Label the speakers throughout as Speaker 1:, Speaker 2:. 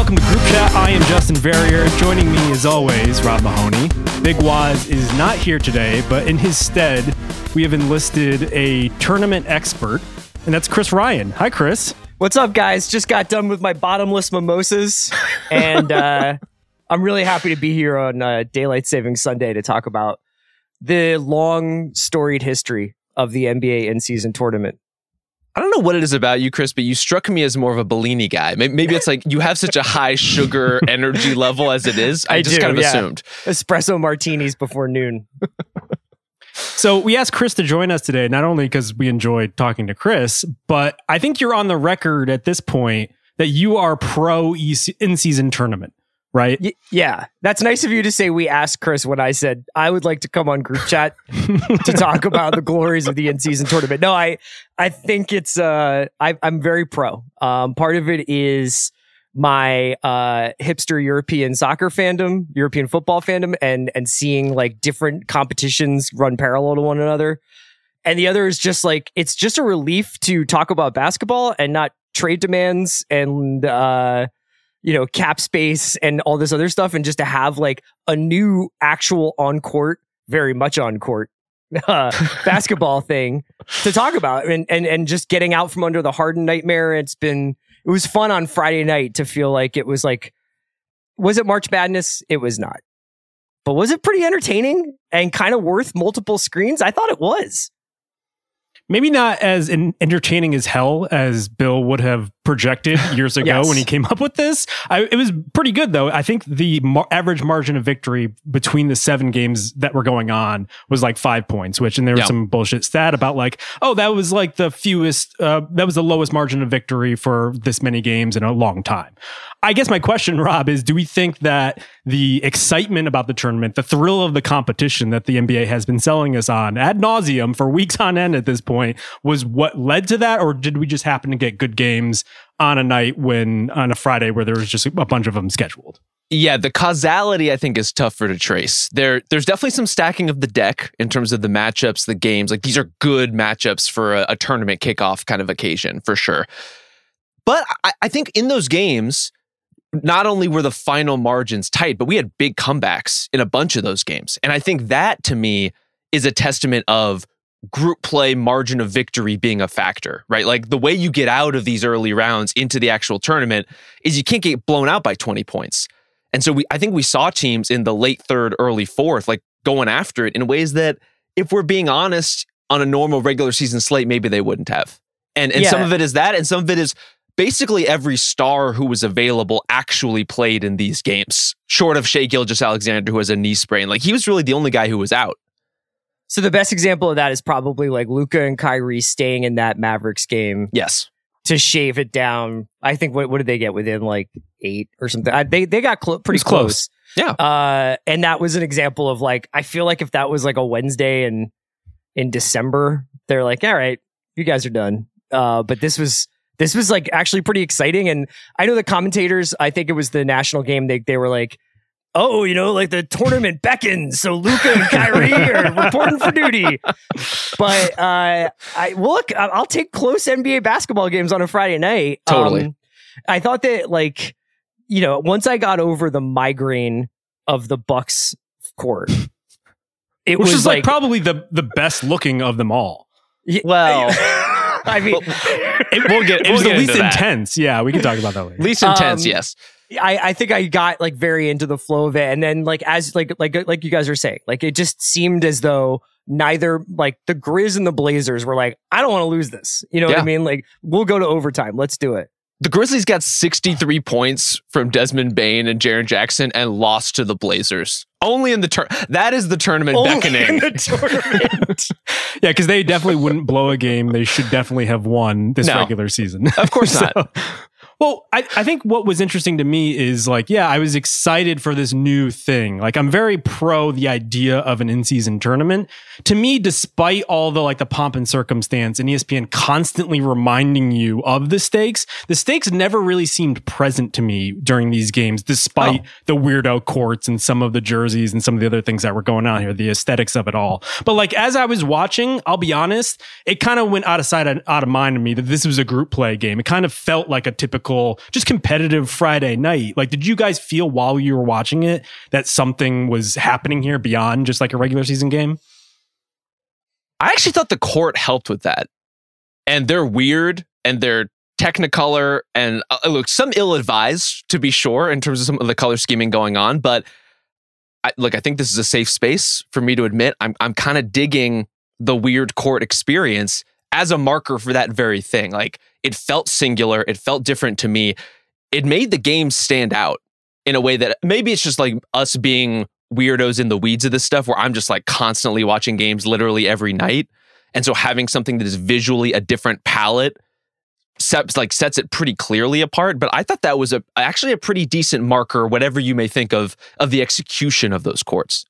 Speaker 1: welcome to Group Chat. I am Justin Verrier. Joining me as always, Rob Mahoney. Big Waz is not here today, but in his stead, we have enlisted a tournament expert, and that's Chris Ryan. Hi, Chris.
Speaker 2: What's up, guys? Just got done with my bottomless mimosas, and uh, I'm really happy to be here on uh, Daylight Saving Sunday to talk about the long storied history of the NBA in season tournament.
Speaker 3: I don't know what it is about you, Chris, but you struck me as more of a Bellini guy. Maybe, maybe it's like you have such a high sugar energy level as it is. I,
Speaker 2: I
Speaker 3: just
Speaker 2: do,
Speaker 3: kind of
Speaker 2: yeah.
Speaker 3: assumed.
Speaker 2: Espresso martinis before noon.
Speaker 1: So we asked Chris to join us today, not only because we enjoyed talking to Chris, but I think you're on the record at this point that you are pro in season tournament, right?
Speaker 2: Y- yeah, that's nice of you to say. We asked Chris when I said I would like to come on group chat to talk about the glories of the in season tournament. No, I I think it's uh I, I'm very pro. Um, part of it is my uh hipster European soccer fandom, European football fandom, and and seeing like different competitions run parallel to one another. And the other is just like it's just a relief to talk about basketball and not trade demands and uh you know cap space and all this other stuff and just to have like a new actual on court very much on court uh, basketball thing to talk about and, and and just getting out from under the Harden nightmare. It's been it was fun on Friday night to feel like it was like was it March Madness? It was not. But was it pretty entertaining and kind of worth multiple screens? I thought it was.
Speaker 1: Maybe not as entertaining as hell as Bill would have projected years ago
Speaker 2: Yes.
Speaker 1: when he came up with this. I, it was pretty good though. I think the mar- average margin of victory between the seven games that were going on was like five points, which and there was
Speaker 3: Yeah.
Speaker 1: some bullshit stat about like, oh, that was like the fewest, uh, that was the lowest margin of victory for this many games in a long time. I guess my question, Rob, is do we think that the excitement about the tournament, the thrill of the competition that the NBA has been selling us on ad nauseum for weeks on end at this point was what led to that? Or did we just happen to get good games on a night when, on a Friday where there was just a bunch of them scheduled?
Speaker 3: Yeah, the causality I think is tougher to trace. There, there's definitely some stacking of the deck in terms of the matchups, the games. Like these are good matchups for a, a tournament kickoff kind of occasion for sure. But I, I think in those games, not only were the final margins tight, but we had big comebacks in a bunch of those games. And I think that to me is a testament of group play margin of victory being a factor, right? Like the way you get out of these early rounds into the actual tournament is you can't get blown out by 20 points. And so we I think we saw teams in the late third, early fourth, like going after it in ways that, if we're being honest, on a normal regular season slate, maybe they wouldn't have. And and some of it is that, and some of it is basically every star who was available actually played in these games, short of Shai Gilgeous-Alexander, who has a knee sprain. Like he was really the only guy who was out.
Speaker 2: So the best example of that is probably like Luka and Kyrie staying in that Mavericks game
Speaker 3: Yes.
Speaker 2: to shave it down. I think what what did they get within like eight or something? I, they they got pretty
Speaker 1: close.
Speaker 2: close.
Speaker 3: Yeah.
Speaker 2: Uh, and that was an example of like I feel like if that was like a Wednesday in in December, they're like, all right, you guys are done. Uh, but this was this was like actually pretty exciting. And I know the commentators. I think it was the national game. They they were like. Oh, you know, like the tournament beckons, so Luka and Kyrie are reporting for duty. But uh, I well, look, I- I'll take close NBA basketball games on a Friday night.
Speaker 3: Totally.
Speaker 2: Um, I thought that like you know once I got over the migraine of the Bucks court, it
Speaker 1: which
Speaker 2: was
Speaker 1: is like,
Speaker 2: like,
Speaker 1: probably the the best looking of them all.
Speaker 2: y-
Speaker 3: Well,
Speaker 2: I mean,
Speaker 3: it, we'll get
Speaker 1: It was
Speaker 3: we'll
Speaker 1: the
Speaker 3: get
Speaker 1: least intense. Yeah, we can talk about that later.
Speaker 3: Least intense,
Speaker 2: Um,
Speaker 3: yes.
Speaker 2: I, I think I got like very into the flow of it, and then like as like like like you guys are saying, like it just seemed as though neither like the Grizz and the Blazers were like, I don't want to lose this. You know what I mean? Like we'll go to overtime. Let's do it.
Speaker 3: The Grizzlies got 63 points from Desmond Bane and Jaren Jackson and lost to the Blazers. Only in the turn. That is the tournament
Speaker 2: Only in
Speaker 3: beckoning.
Speaker 2: the tournament.
Speaker 1: Yeah, because they definitely wouldn't blow a game. They should definitely have won this
Speaker 3: No.
Speaker 1: regular season.
Speaker 3: Of course not.
Speaker 1: Well, I, I think what was interesting to me is like, yeah, I was excited for this new thing. Like, I'm very pro the idea of an in-season tournament. To me, despite all the like the pomp and circumstance and ESPN constantly reminding you of the stakes, the stakes never really seemed present to me during these games, despite oh. the weirdo courts and some of the jerseys and some of the other things that were going on here, the aesthetics of it all. But like as I was watching, I'll be honest, it kind of went out of sight out of mind to me that this was a group play game. It kind of felt like a typical, just competitive Friday night. Like, did you guys feel while you were watching it that something was happening here beyond just like a regular season game?
Speaker 3: I actually thought the court helped with that. And they're weird and they're technicolor and uh, look, some ill advised to be sure in terms of some of the color scheming going on. But I, look, I think this is a safe space for me to admit I'm, I'm kind of digging the weird court experience as a marker for that very thing. Like it felt singular, it felt different to me. It made the game stand out in a way that maybe it's just like us being weirdos in the weeds of this stuff where I'm just like constantly watching games literally every night. And so having something that is visually a different palette sets like sets it pretty clearly apart. But I thought that was a actually a pretty decent marker, whatever you may think of of the execution of those courts.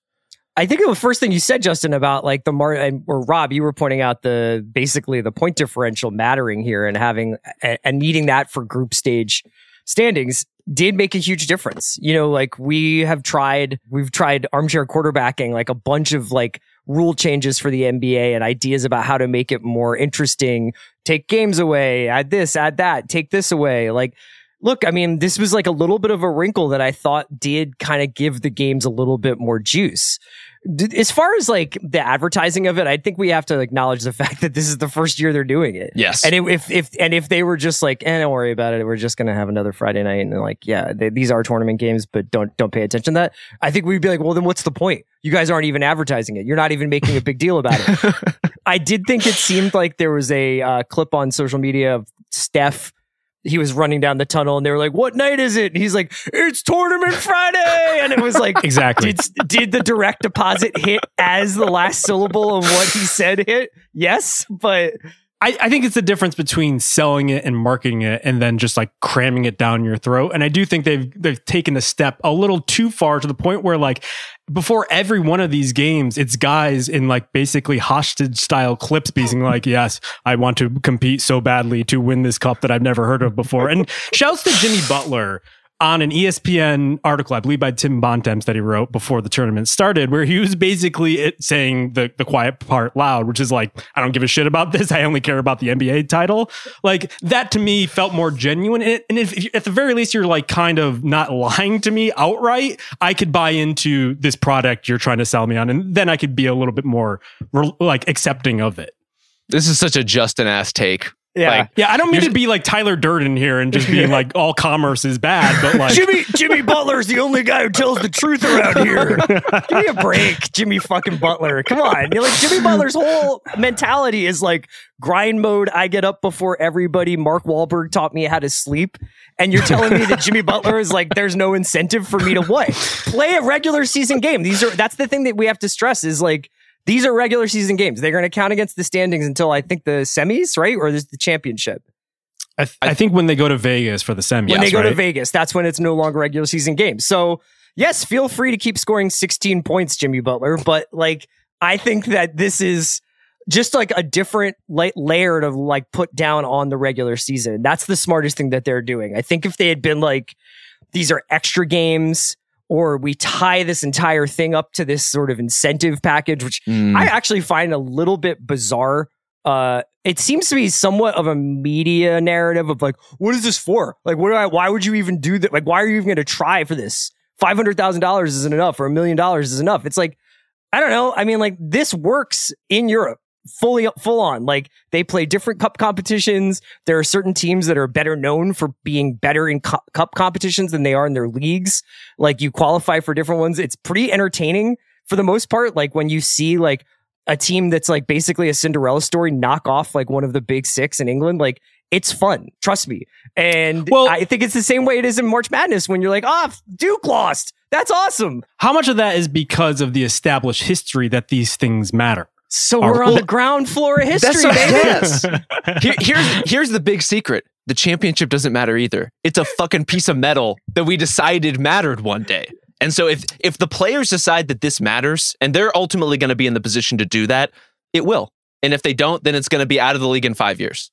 Speaker 2: I think the first thing you said, Justin, about like the mar or Rob, you were pointing out the basically the point differential mattering here and having and, and needing that for group stage standings did make a huge difference. You know, like we have tried, we've tried armchair quarterbacking, like a bunch of like rule changes for the NBA and ideas about how to make it more interesting. Take games away, add this, add that, take this away. Like, look, I mean, this was like a little bit of a wrinkle that I thought did kind of give the games a little bit more juice. As far as like the advertising of it, I think we have to acknowledge the fact that this is the first year they're doing it.
Speaker 3: Yes.
Speaker 2: And if if and if they were just like, eh, don't worry about it, we're just gonna have another Friday night, and like, yeah, they, these are tournament games, but don't don't pay attention to that. I think we'd be like, well, then what's the point? You guys aren't even advertising it. You're not even making a big deal about it. I did think it seemed like there was a uh, clip on social media of Steph. He was running down the tunnel, and they were like, "What night is it?" And he's like, "It's tournament Friday," and it was like,
Speaker 1: Exactly.
Speaker 2: did did the direct deposit hit as the last syllable of what he said hit? Yes, but
Speaker 1: I, I think it's the difference between selling it and marketing it and then just like cramming it down your throat. And I do think they've they've taken a step a little too far to the point where like before every one of these games, it's guys in like basically hostage style clips being like, Yes, I want to compete so badly to win this cup that I've never heard of before. And shouts to Jimmy Butler on an ESPN article, I believe by Tim Bontemps that he wrote before the tournament started, where he was basically saying the, the quiet part loud, which is like, I don't give a shit about this. I only care about the NBA title. Like that to me felt more genuine. And, if, at the very least you're like kind of not lying to me outright, I could buy into this product you're trying to sell me on. And then I could be a little bit more re- like accepting of it.
Speaker 3: This is such a Justin ass take.
Speaker 2: Yeah.
Speaker 3: Like,
Speaker 1: Yeah, I don't mean to be like Tyler Durden here and just being like all commerce is bad, but like
Speaker 2: Jimmy Jimmy Butler's the only guy who tells the truth around here. Give me a break, Jimmy fucking Butler. Come on. You're like Jimmy Butler's whole mentality is like grind mode. I get up before everybody. Mark Wahlberg taught me how to sleep. And you're telling me that Jimmy Butler is like there's no incentive for me to what? Play a regular season game. These are that's the thing that we have to stress is like these are regular season games. They're going to count against the standings until I think the semis, right? Or there's the championship.
Speaker 1: I, th- I think when they go to Vegas for the semis,
Speaker 2: when they go to? Vegas, that's when it's no longer regular season games. So yes, feel free to keep scoring 16 points, Jimmy Butler. But like, I think that this is just like a different la- layer to like put down on the regular season. That's the smartest thing that they're doing. I think if they had been like, these are extra games. Or we tie this entire thing up to this sort of incentive package, which
Speaker 3: mm,
Speaker 2: I actually find a little bit bizarre. Uh, it seems to be somewhat of a media narrative of like, what is this for? Like, what do I? Why would you even do that? Like, why are you even going to try for this? Five hundred thousand dollars isn't enough, or a million dollars is enough. It's like, I don't know. I mean, like this works in Europe fully full on. Like they play different cup competitions. There are certain teams that are better known for being better in cu- cup competitions than they are in their leagues. Like you qualify for different ones. It's pretty entertaining for the most part. Like when you see like a team that's like basically a Cinderella story knock off like one of the big six in England, like it's fun. Trust me. And
Speaker 1: Well-
Speaker 2: I think it's the same way it is in March Madness when you're like, ah, Duke lost. That's awesome.
Speaker 1: How much of that is because of the established history that these things matter?
Speaker 2: So
Speaker 1: Are-
Speaker 2: we're on
Speaker 3: well,
Speaker 2: the ground floor of history,
Speaker 3: that's what-
Speaker 2: baby.
Speaker 3: yes. Here- here's here's the big secret. The championship doesn't matter either. It's a fucking piece of metal that we decided mattered one day. And so if if the players decide that this matters and they're ultimately going to be in the position to do that, it will. And if they don't, then it's going to be out of the league in 5 years.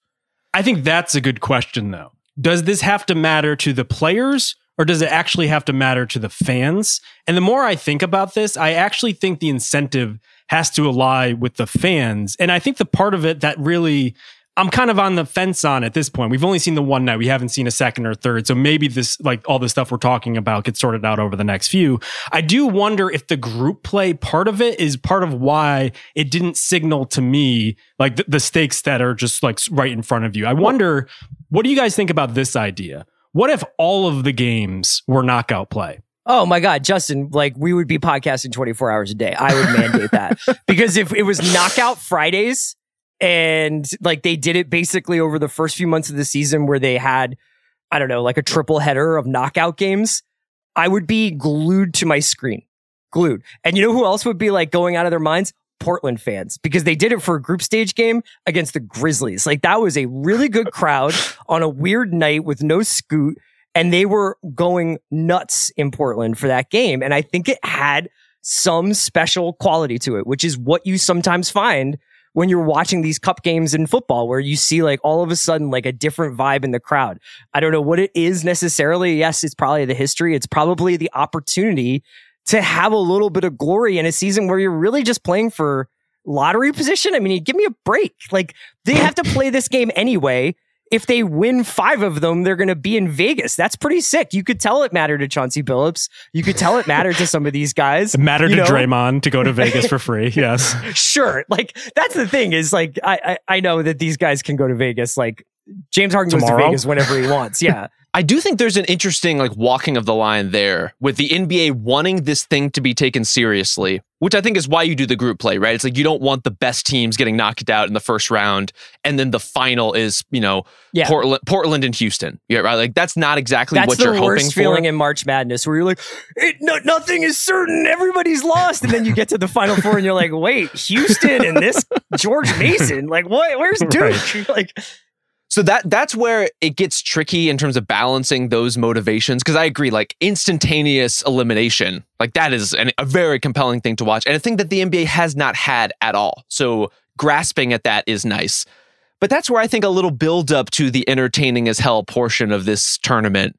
Speaker 1: I think that's a good question, though. Does this have to matter to the players or does it actually have to matter to the fans? And the more I think about this, I actually think the incentive has to ally with the fans. And I think the part of it that really I'm kind of on the fence on at this point. We've only seen the one night. We haven't seen a second or third. So maybe this, like all the stuff we're talking about, gets sorted out over the next few. I do wonder if the group play part of it is part of why it didn't signal to me like the, the stakes that are just like right in front of you. I wonder, what do you guys think about this idea? What if all of the games were knockout play?
Speaker 2: Oh my God, Justin, like we would be podcasting 24 hours a day. I would mandate that. Because if it was knockout Fridays and like they did it basically over the first few months of the season where they had, I don't know, like a triple header of knockout games, I would be glued to my screen. Glued. And you know who else would be like going out of their minds? Portland fans, because they did it for a group stage game against the Grizzlies. Like that was a really good crowd on a weird night with no Scoot and they were going nuts in Portland for that game. And I think it had some special quality to it, which is what you sometimes find when you're watching these cup games in football, where you see like all of a sudden like a different vibe in the crowd. I don't know what it is necessarily. Yes, it's probably the history. It's probably the opportunity to have a little bit of glory in a season where you're really just playing for lottery position. I mean, give me a break. Like they have to play this game anyway if they win five of them, they're going to be in Vegas. That's pretty sick. You could tell it mattered to Chauncey Billups. You could tell it mattered to some of these guys.
Speaker 1: It mattered to
Speaker 2: know?
Speaker 1: Draymond to go to Vegas for free. Yes.
Speaker 2: Sure. Like that's the thing is like I, I I know that these guys can go to Vegas. Like James Harden goes to Vegas whenever he wants. Yeah.
Speaker 3: I do think there's an interesting like walking of the line there with the NBA wanting this thing to be taken seriously, which I think is why you do the group play, right? It's like you don't want the best teams getting knocked out in the first round and then the final is, you know,
Speaker 2: Yeah.
Speaker 3: Portland Portland and Houston. Yeah, right. Like that's not exactly
Speaker 2: That's
Speaker 3: what you're hoping for.
Speaker 2: feeling in March Madness, where you're like, no, nothing is certain, everybody's lost, and then you get to the Final Four, and you're like, wait, Houston and this George Mason, like, what? Where's Duke? Like,
Speaker 3: So that that's where it gets tricky in terms of balancing those motivations. Because I agree, like instantaneous elimination, like that is an, a very compelling thing to watch, and a thing that the NBA has not had at all. So grasping at that is nice. But that's where I think a little build up to the entertaining as hell portion of this tournament.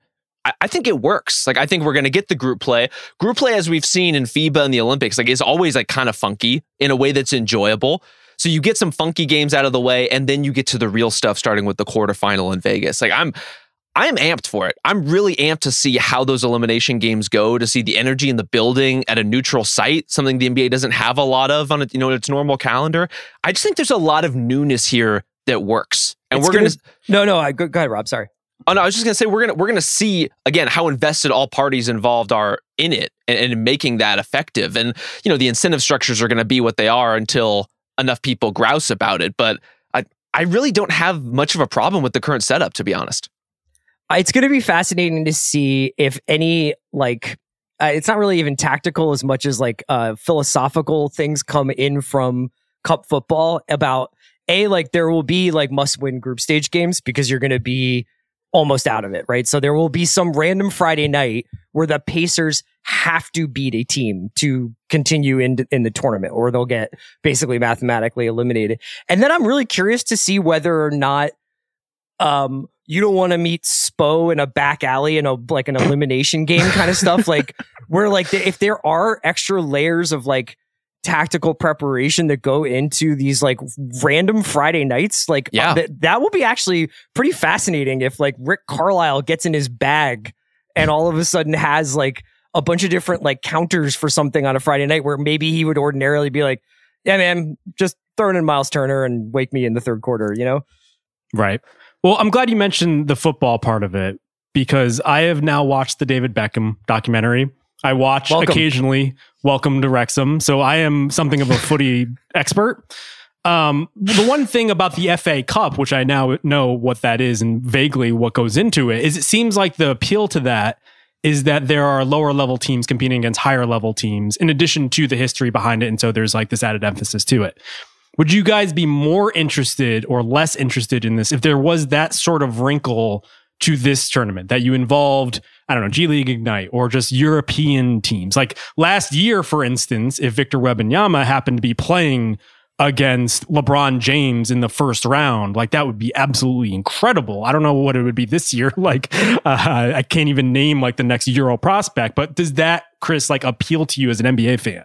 Speaker 3: I, think it works. Like I think we're to get the group play. Group play, as we've seen in FIBA and the Olympics, like is always like kind of funky in a way that's enjoyable. So you get some funky games out of the way, and then you get to the real stuff, starting with the quarterfinal in Vegas. Like I'm. I'm amped for it. I'm really amped to see how those elimination games go, to see the energy in the building at a neutral site, something the NBA doesn't have a lot of on you know its normal calendar. I just think there's a lot of newness here that works. And
Speaker 2: It's
Speaker 3: we're gonna,
Speaker 2: No, no, I, go, go ahead, Rob. Sorry.
Speaker 3: Oh no, I was just gonna say we're gonna we're gonna see again how invested all parties involved are in it and, and in making that effective. And you know the incentive structures are gonna be what they are until enough people grouse about it. But I I really don't have much of a problem with the current setup, to be honest.
Speaker 2: it's going to be fascinating to see if any like uh, it's not really even tactical as much as like uh philosophical things come in from cup football about a like there will be like must win group stage games because you're going to be almost out of it right so there will be some random friday night where the pacers have to beat a team to continue in in the tournament or they'll get basically mathematically eliminated and then i'm really curious to see whether or not um you don't want to meet Spo in a back alley in a like an elimination game kind of stuff. Like where like the, if there are extra layers of like tactical preparation that go into these like random Friday nights, like
Speaker 3: Yeah.
Speaker 2: th- that will be actually pretty fascinating if like Rick Carlisle gets in his bag and all of a sudden has like a bunch of different like counters for something on a Friday night where maybe he would ordinarily be like, yeah, man, just throw in Miles Turner and wake me in the third quarter, you know?
Speaker 1: Right. Well, I'm glad you mentioned the football part of it because I have now watched the David Beckham documentary. I watch
Speaker 2: Welcome.
Speaker 1: occasionally Welcome to Wrexham. So I am something of a footy expert. Um, the one thing about the FA Cup, which I now know what that is and vaguely what goes into it, is it seems like the appeal to that is that there are lower level teams competing against higher level teams in addition to the history behind it. And so there's like this added emphasis to it. Would you guys be more interested or less interested in this if there was that sort of wrinkle to this tournament that you involved, I don't know, G League Ignite or just European teams? Like last year, for instance, if Victor Wembanyama happened to be playing against LeBron James in the first round, like that would be absolutely incredible. I don't know what it would be this year. Like uh, I can't even name like the next Euro prospect, but does that, Chris, like appeal to you as an NBA fan?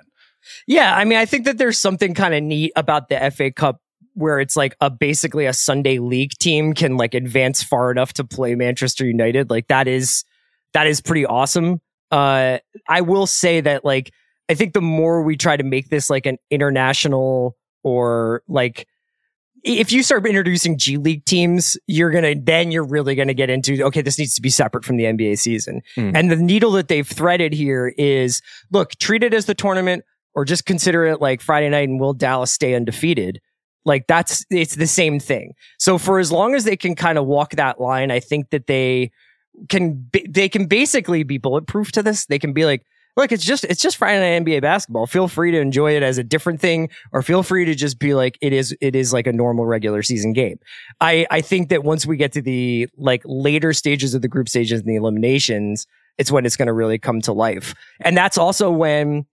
Speaker 2: Yeah, I mean, I think that there's something kind of neat about the FA Cup where it's like a basically a Sunday league team can like advance far enough to play Manchester United. Like that is that is pretty awesome. Uh I will say that like I think the more we try to make this like an international or like if you start introducing G League teams, you're gonna then you're really gonna get into okay, this needs to be separate from the NBA season.
Speaker 3: Mm.
Speaker 2: And the needle that they've threaded here is look, treat it as the tournament or just consider it like Friday night and will Dallas stay undefeated? Like that's it's the same thing. So for as long as they can kind of walk that line, I think that they can they can basically be bulletproof to this. They can be like, look, it's just it's just Friday night NBA basketball. Feel free to enjoy it as a different thing, or feel free to just be like it is it is like a normal regular season game. I I think that once we get to the like later stages of the group stages and the eliminations, it's when it's going to really come to life. And that's also when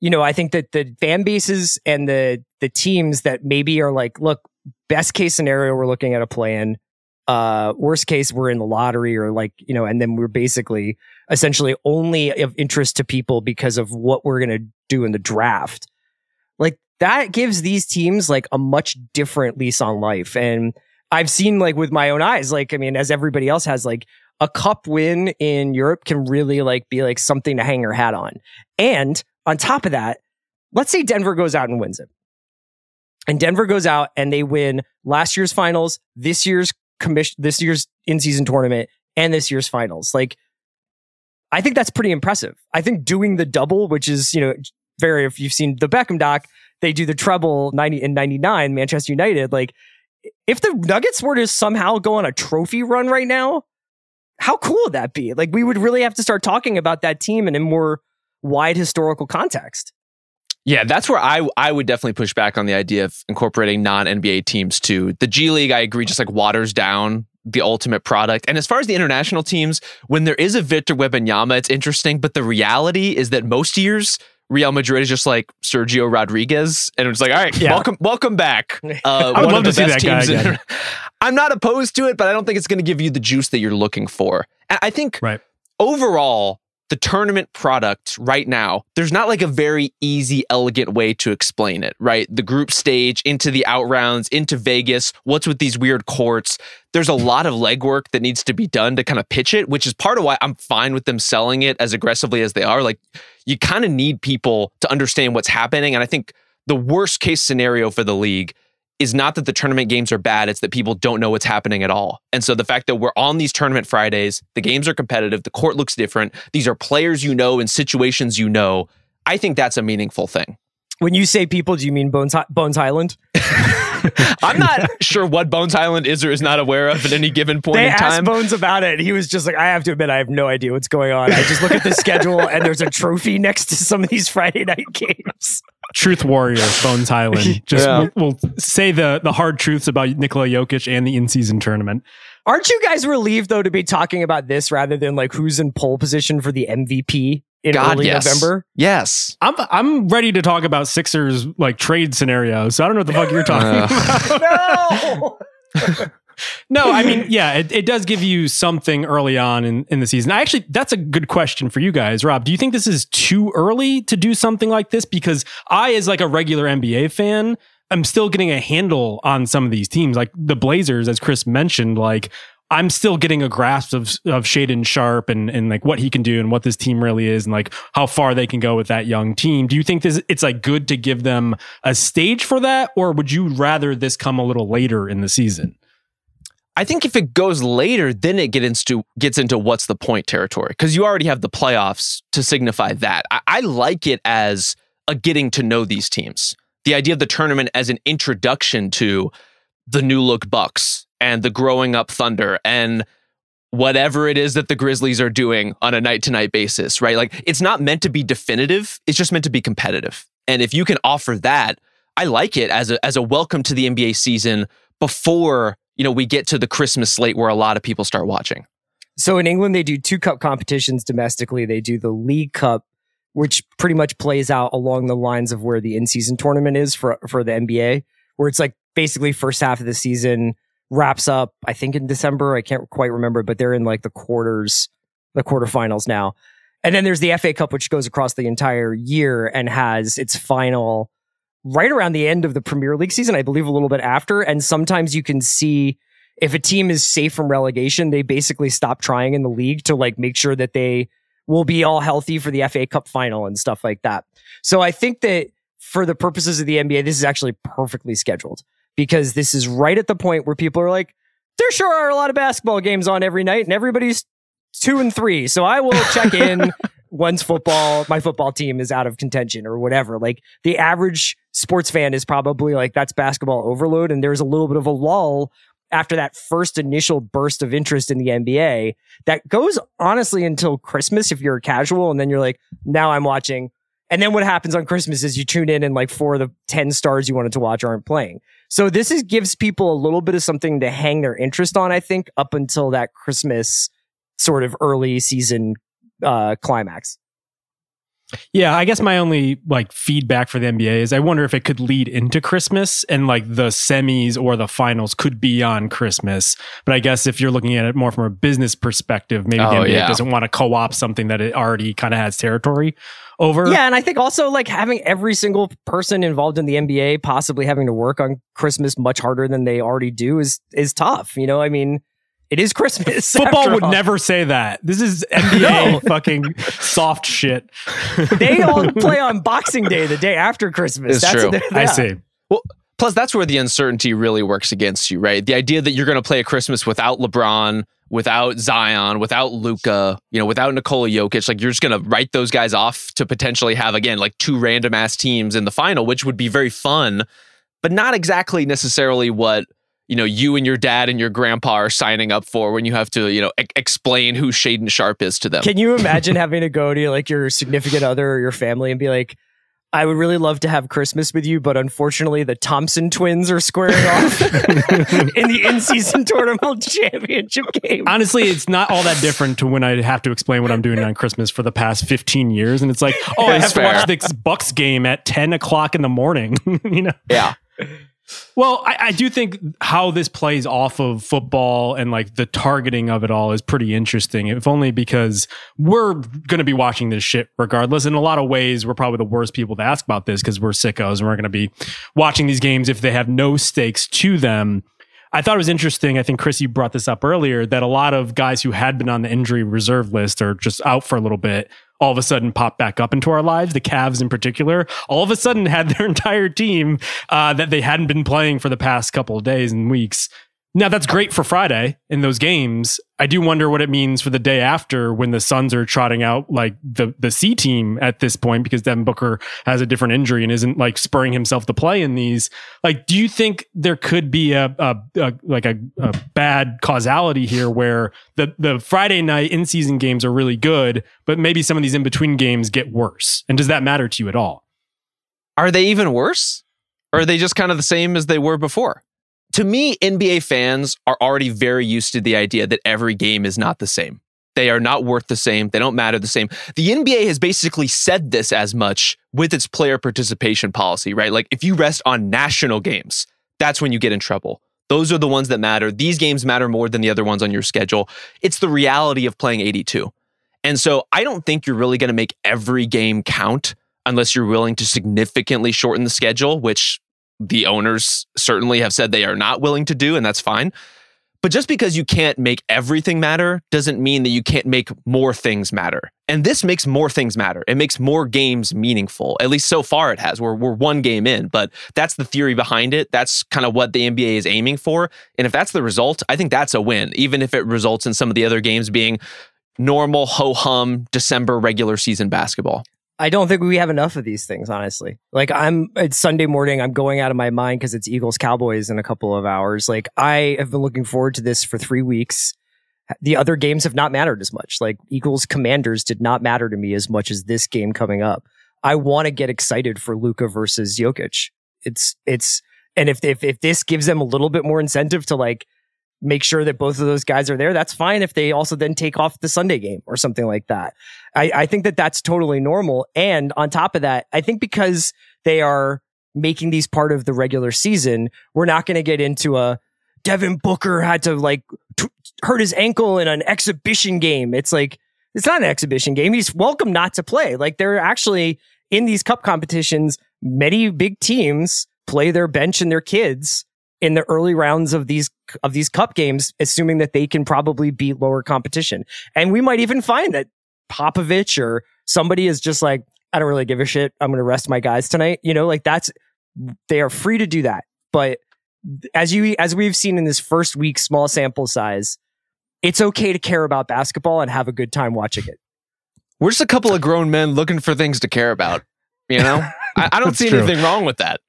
Speaker 2: you know, I think that the fan bases and the the teams that maybe are like, look, best case scenario, we're looking at a plan. Uh, worst case, we're in the lottery or like, you know, and then we're basically essentially only of interest to people because of what we're gonna do in the draft. Like that gives these teams like a much different lease on life. And I've seen like with my own eyes, like, I mean, as everybody else has, like a cup win in Europe can really like be like something to hang your hat on. And on top of that, let's say Denver goes out and wins it. And Denver goes out and they win last year's finals, this year's commission, this year's in-season tournament, and this year's finals. Like, I think that's pretty impressive. I think doing the double, which is, you know, very, if you've seen the Beckham doc, they do the treble 90 and 99, Manchester United. Like, if the Nuggets were to somehow go on a trophy run right now, how cool would that be? Like, we would really have to start talking about that team in a more wide historical context.
Speaker 3: Yeah, that's where I I would definitely push back on the idea of incorporating non NBA teams too. The G League, I agree, just like waters down the ultimate product. And as far as the international teams, when there is a Victor Wembanyama, it's interesting. But the reality is that most years Real Madrid is just like Sergio Rodriguez, and it's like, all right,
Speaker 1: Yeah.
Speaker 3: welcome, welcome back. Uh,
Speaker 1: I would love to see that guy again.
Speaker 3: I'm not opposed to it, but I don't think it's going to give you the juice that you're looking for. And I think
Speaker 1: Right.
Speaker 3: overall, the tournament product right now, there's not like a very easy, elegant way to explain it, right? The group stage into the out rounds, into Vegas, what's with these weird courts? There's a lot of legwork that needs to be done to kind of pitch it, which is part of why I'm fine with them selling it as aggressively as they are. Like, you kind of need people to understand what's happening. And I think the worst case scenario for the league is not that the tournament games are bad, it's that people don't know what's happening at all. And so the fact that we're on these tournament Fridays, the games are competitive, the court looks different, these are players you know and situations you know, I think that's a meaningful thing.
Speaker 2: When you say people, do you mean Bones, Bones Hyland?
Speaker 3: I'm not sure what Bones Hyland is or is not aware of at any given point
Speaker 2: they
Speaker 3: in
Speaker 2: asked. Bones about it. He was just like, I have to admit, I have no idea what's going on. I just look at the schedule and there's a trophy next to some of these Friday night games.
Speaker 1: Truth warrior, Bones Hyland. Just
Speaker 3: Yeah.
Speaker 1: we'll, we'll say the the hard truths about Nikola Jokic and the in season tournament.
Speaker 2: Aren't you guys relieved though to be talking about this rather than like who's in pole position for the MVP in
Speaker 3: God,
Speaker 2: early
Speaker 3: yes.
Speaker 2: November?
Speaker 3: Yes.
Speaker 1: I'm I'm ready to talk about Sixers like trade scenarios. So I don't know what the fuck you're talking
Speaker 3: Uh.
Speaker 1: about.
Speaker 2: No.
Speaker 1: No, I mean, yeah, it, it does give you something early on in, in the season. I actually, that's a good question for you guys. Rob, do you think this is too early to do something like this? Because I, as like a regular NBA fan, I'm still getting a handle on some of these teams. Like the Blazers, as Chris mentioned, like I'm still getting a grasp of of Shaedon Sharpe and and like what he can do and what this team really is and like how far they can go with that young team. Do you think this it's like good to give them a stage for that, or would you rather this come a little later in the season?
Speaker 3: I think if it goes later, then it gets into gets into what's the point territory because you already have the playoffs to signify that. I, I like it as a getting to know these teams. The idea of the tournament as an introduction to the new look Bucks and the growing up Thunder and whatever it is that the Grizzlies are doing on a night to night basis, right? Like it's not meant to be definitive, it's just meant to be competitive. And if you can offer that, I like it as a as a welcome to the NBA season before, you know, we get to the Christmas slate where a lot of people start watching.
Speaker 2: So in England, they do two cup competitions domestically. They do the League Cup, which pretty much plays out along the lines of where the in-season tournament is for for the NBA, where it's like basically first half of the season wraps up. I think in December. I can't quite remember, but they're in like the quarters, the quarterfinals now. And then there's the FA Cup, which goes across the entire year and has its final right around the end of the Premier League season, I believe a little bit after. And sometimes you can see if a team is safe from relegation, they basically stop trying in the league to like make sure that they will be all healthy for the FA Cup final and stuff like that. So I think that for the purposes of the NBA, this is actually perfectly scheduled because this is right at the point where people are like, there sure are a lot of basketball games on every night and everybody's two and three. So I will check in once football, my football team is out of contention or whatever. Like the average sports fan is probably like, that's basketball overload. And there's a little bit of a lull after that first initial burst of interest in the NBA that goes honestly until Christmas if you're a casual. And then you're like, now I'm watching. And then what happens on Christmas is you tune in and like four of the 10 stars you wanted to watch aren't playing. So this is gives people a little bit of something to hang their interest on, I think, up until that Christmas sort of early season uh climax.
Speaker 1: Yeah, I guess my only like feedback for the NBA is I wonder if it could lead into Christmas and like the semis or the finals could be on Christmas. But I guess if you're looking at it more from a business perspective, maybe the
Speaker 3: Oh,
Speaker 1: NBA
Speaker 3: yeah.
Speaker 1: doesn't want to co-op something that it already kind of has territory over.
Speaker 2: Yeah, and I think also like having every single person involved in the NBA possibly having to work on Christmas much harder than they already do is is tough. You know, I mean, it is Christmas.
Speaker 1: Football would
Speaker 2: all.
Speaker 1: never say that. This is NBA fucking soft shit.
Speaker 2: They all play on Boxing Day, the day after Christmas.
Speaker 3: It's
Speaker 2: That's
Speaker 3: true.
Speaker 2: what they're-
Speaker 1: I see.
Speaker 3: Well, Plus, that's where the uncertainty really works against you, right? The idea that you're going to play a Christmas without LeBron, without Zion, without Luka, you know, without Nikola Jokic, like you're just to write those guys off to potentially have again like two random ass teams in the final, which would be very fun, but not exactly necessarily what you know you and your dad and your grandpa are signing up for when you have to you know e- explain who Shaedon Sharpe is to them.
Speaker 2: Can you imagine having to go to like your significant other or your family and be like, I would really love to have Christmas with you, but unfortunately the Thompson twins are squaring off in the in-season tournament championship game.
Speaker 1: Honestly, it's not all that different to when I have to explain what I'm doing on Christmas for the past 15 years. And it's like, oh, I have
Speaker 3: That's
Speaker 1: to watch
Speaker 3: fair.
Speaker 1: this Bucks game at 10 o'clock in the morning. you know?
Speaker 3: yeah.
Speaker 1: Well, I, I, do think how this plays off of football and like the targeting of it all is pretty interesting. If only because we're going to be watching this shit regardless. In a lot of ways, we're probably the worst people to ask about this because we're sickos and we're going to be watching these games if they have no stakes to them. I thought it was interesting. I think Chrissy brought this up earlier that a lot of guys who had been on the injury reserve list are just out for a little bit all of a sudden pop back up into our lives. The Cavs in particular, all of a sudden had their entire team uh, that they hadn't been playing for the past couple of days and weeks now that's great for Friday in those games. I do wonder what it means for the day after when the Suns are trotting out like the the C team at this point because Devin Booker has a different injury and isn't like spurring himself to play in these. Like, do you think there could be a, a, a like a, a bad causality here where the the Friday night in season games are really good, but maybe some of these in between games get worse? And does that matter to you at all?
Speaker 3: Are they even worse? Or are they just kind of the same as they were before? To me, NBA fans are already very used to the idea that every game is not the same. They are not worth the same. They don't matter the same. The NBA has basically said this as much with its player participation policy, right? Like if you rest on national games, that's when you get in trouble. Those are the ones that matter. These games matter more than the other ones on your schedule. It's the reality of playing 82. And so I don't think you're really going to make every game count unless you're willing to significantly shorten the schedule, which the owners certainly have said they are not willing to do, and that's fine. But just because you can't make everything matter doesn't mean that you can't make more things matter. And this makes more things matter. It makes more games meaningful. At least so far it has. We're, we're one game in, but that's the theory behind it. That's kind of what the NBA is aiming for. And if that's the result, I think that's a win, even if it results in some of the other games being normal ho hum December regular season basketball.
Speaker 2: I don't think we have enough of these things, honestly. Like I'm it's Sunday morning, I'm going out of my mind because it's Eagles Cowboys in a couple of hours. Like I have been looking forward to this for three weeks. The other games have not mattered as much. Like Eagles Commanders did not matter to me as much as this game coming up. I want to get excited for Luka versus Jokic. It's it's and if if if this gives them a little bit more incentive to like make sure that both of those guys are there. That's fine if they also then take off the Sunday game or something like that. I, I think that that's totally normal. And on top of that, I think because they are making these part of the regular season, we're not going to get into a Devin Booker had to like t- hurt his ankle in an exhibition game. It's like, it's not an exhibition game. He's welcome not to play. Like they're actually in these cup competitions, many big teams play their bench and their kids in the early rounds of these of these cup games, assuming that they can probably beat lower competition. And we might even find that Popovich or somebody is just like, I don't really give a shit. I'm going to rest my guys tonight. You know, like that's they are free to do that. But as you as we've seen in this first week small sample size, it's okay to care about basketball and have a good time watching it.
Speaker 3: We're just a couple of grown men looking for things to care about. You know, I, I, don't see true. anything wrong with that.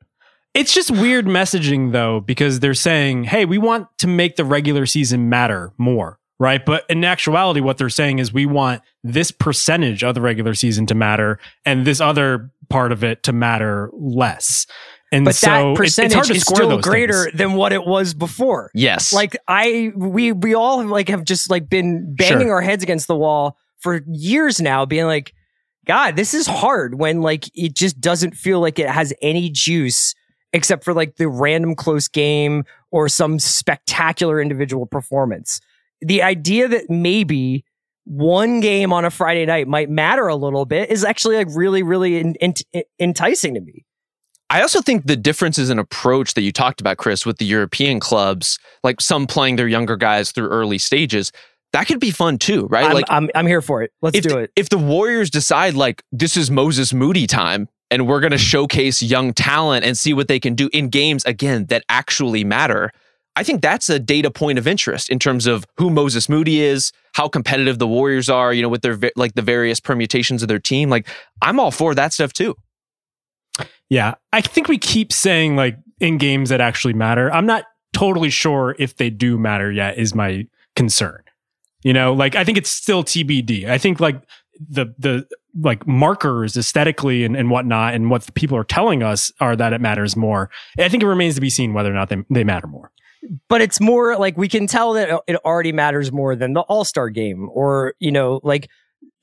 Speaker 1: It's just weird messaging though, because they're saying, hey, we want to make the regular season matter more, right? But in actuality, what they're saying is we want this percentage of the regular season to matter and this other part of it to matter less. And
Speaker 2: but
Speaker 1: so
Speaker 2: that percentage
Speaker 1: it,
Speaker 2: is still greater things. than what it was before.
Speaker 3: Yes.
Speaker 2: Like I we we all like have just like been banging sure. our heads against the wall for years now, being like, God, this is hard when like it just doesn't feel like it has any juice except for like the random close game or some spectacular individual performance. The idea that maybe one game on a Friday night might matter a little bit is actually like really, really in, in, enticing to me.
Speaker 3: I also think the differences in approach that you talked about, Chris, with the European clubs, like some playing their younger guys through early stages, that could be fun too, right?
Speaker 2: I'm,
Speaker 3: like
Speaker 2: I'm, I'm here for it. Let's do it.
Speaker 3: If the Warriors decide like this is Moses Moody time, and we're going to showcase young talent and see what they can do in games again that actually matter. I think that's a data point of interest in terms of who Moses Moody is, how competitive the Warriors are, you know, with their like the various permutations of their team. Like I'm all for that stuff too.
Speaker 1: Yeah, I think we keep saying like in games that actually matter. I'm not totally sure if they do matter yet is my concern. You know, like I think it's still TBD. I think like the the like markers aesthetically and, and whatnot and what people are telling us are that it matters more. I think it remains to be seen whether or not they, they matter more.
Speaker 2: But it's more like we can tell that it already matters more than the All Star game, or you know, like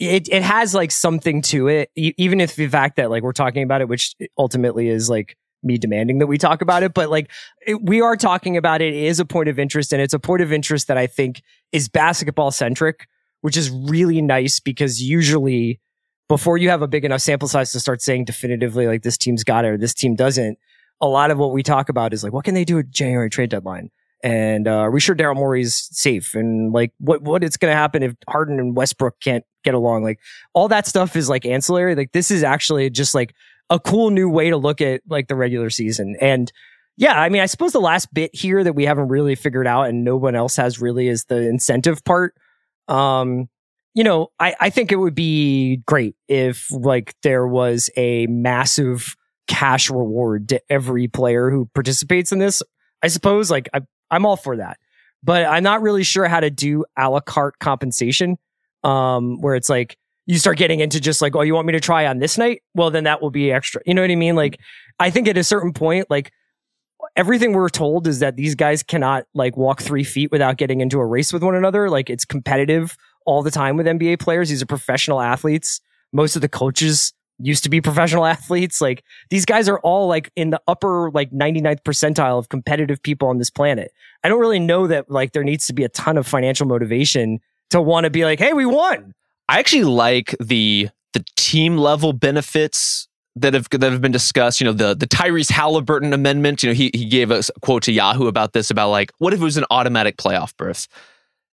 Speaker 2: it it has like something to it, even if the fact that like we're talking about it, which ultimately is like me demanding that we talk about it, but like it, we are talking about it. It is a point of interest, and it's a point of interest that I think is basketball centric, which is really nice because usually before you have a big enough sample size to start saying definitively like this team's got it or this team doesn't, a lot of what we talk about is like what can they do at January trade deadline. And uh, are we sure Daryl Morey's safe? And like, what what is going to happen if Harden and Westbrook can't get along? Like, all that stuff is like ancillary. Like, this is actually just like a cool new way to look at like the regular season. And yeah, I mean, I suppose the last bit here that we haven't really figured out and no one else has really is the incentive part. Um, you know, I, I think it would be great if like there was a massive cash reward to every player who participates in this. I suppose like I, I'm all for that, but I'm not really sure how to do a la carte compensation. Um, where it's like, you start getting into just like, oh, you want me to try on this night? Well, then that will be extra. You know what I mean? Like, I think at a certain point, like everything we're told is that these guys cannot like walk three feet without getting into a race with one another. Like it's competitive all the time with NBA players. These are professional athletes. Most of the coaches used to be professional athletes. Like these guys are all like in the upper like 99th percentile of competitive people on this planet. I don't really know that like there needs to be a ton of financial motivation to want to be like, hey, we won.
Speaker 3: I actually like the the team level benefits that have that have been discussed. You know, the the Tyrese Halliburton amendment. You know, he he gave a quote to Yahoo about this about like, what if it was an automatic playoff berth?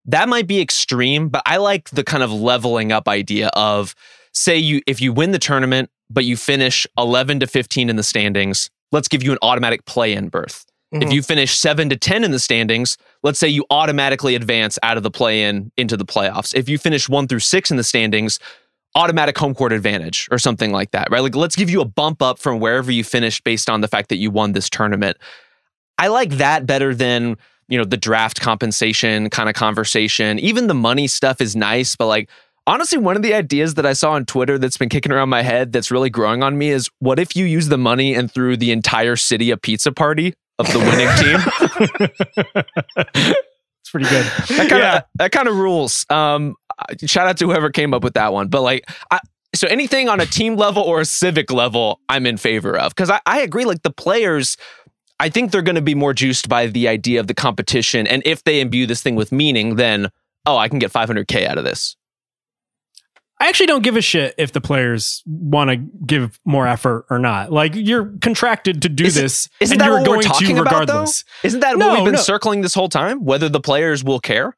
Speaker 3: That might be extreme, but I like the kind of leveling up idea of say you if you win the tournament, but you finish 11 to 15 in the standings, let's give you an automatic play-in berth. Mm-hmm. If you finish 7 to 10 in the standings, let's say you automatically advance out of the play-in into the playoffs. If you finish 1 through 6 in the standings, automatic home court advantage or something like that, right? Like let's give you a bump up from wherever you finished based on the fact that you won this tournament. I like that better than, you know, the draft compensation kind of conversation. Even the money stuff is nice, but like honestly, one of the ideas that I saw on Twitter that's been kicking around my head that's really growing on me is what if you use the money and threw the entire city a pizza party of the winning
Speaker 1: team? it's pretty good.
Speaker 3: That kind of yeah. that kind of rules. Um, shout out to whoever came up with that one. But like, I, so anything on a team level or a civic level, I'm in favor of because I, I agree. Like the players, I think they're going to be more juiced by the idea of the competition, and if they imbue this thing with meaning, then oh, I can get 500k out of this.
Speaker 1: I actually don't give a shit if the players want to give more effort or not. Like you're contracted to do
Speaker 3: is
Speaker 1: this,
Speaker 3: it, isn't
Speaker 1: and
Speaker 3: that
Speaker 1: you're
Speaker 3: what
Speaker 1: going
Speaker 3: we're talking
Speaker 1: to
Speaker 3: about,
Speaker 1: regardless.
Speaker 3: Though? Isn't that
Speaker 1: no,
Speaker 3: what we've been
Speaker 1: no.
Speaker 3: circling this whole time? Whether the players will care?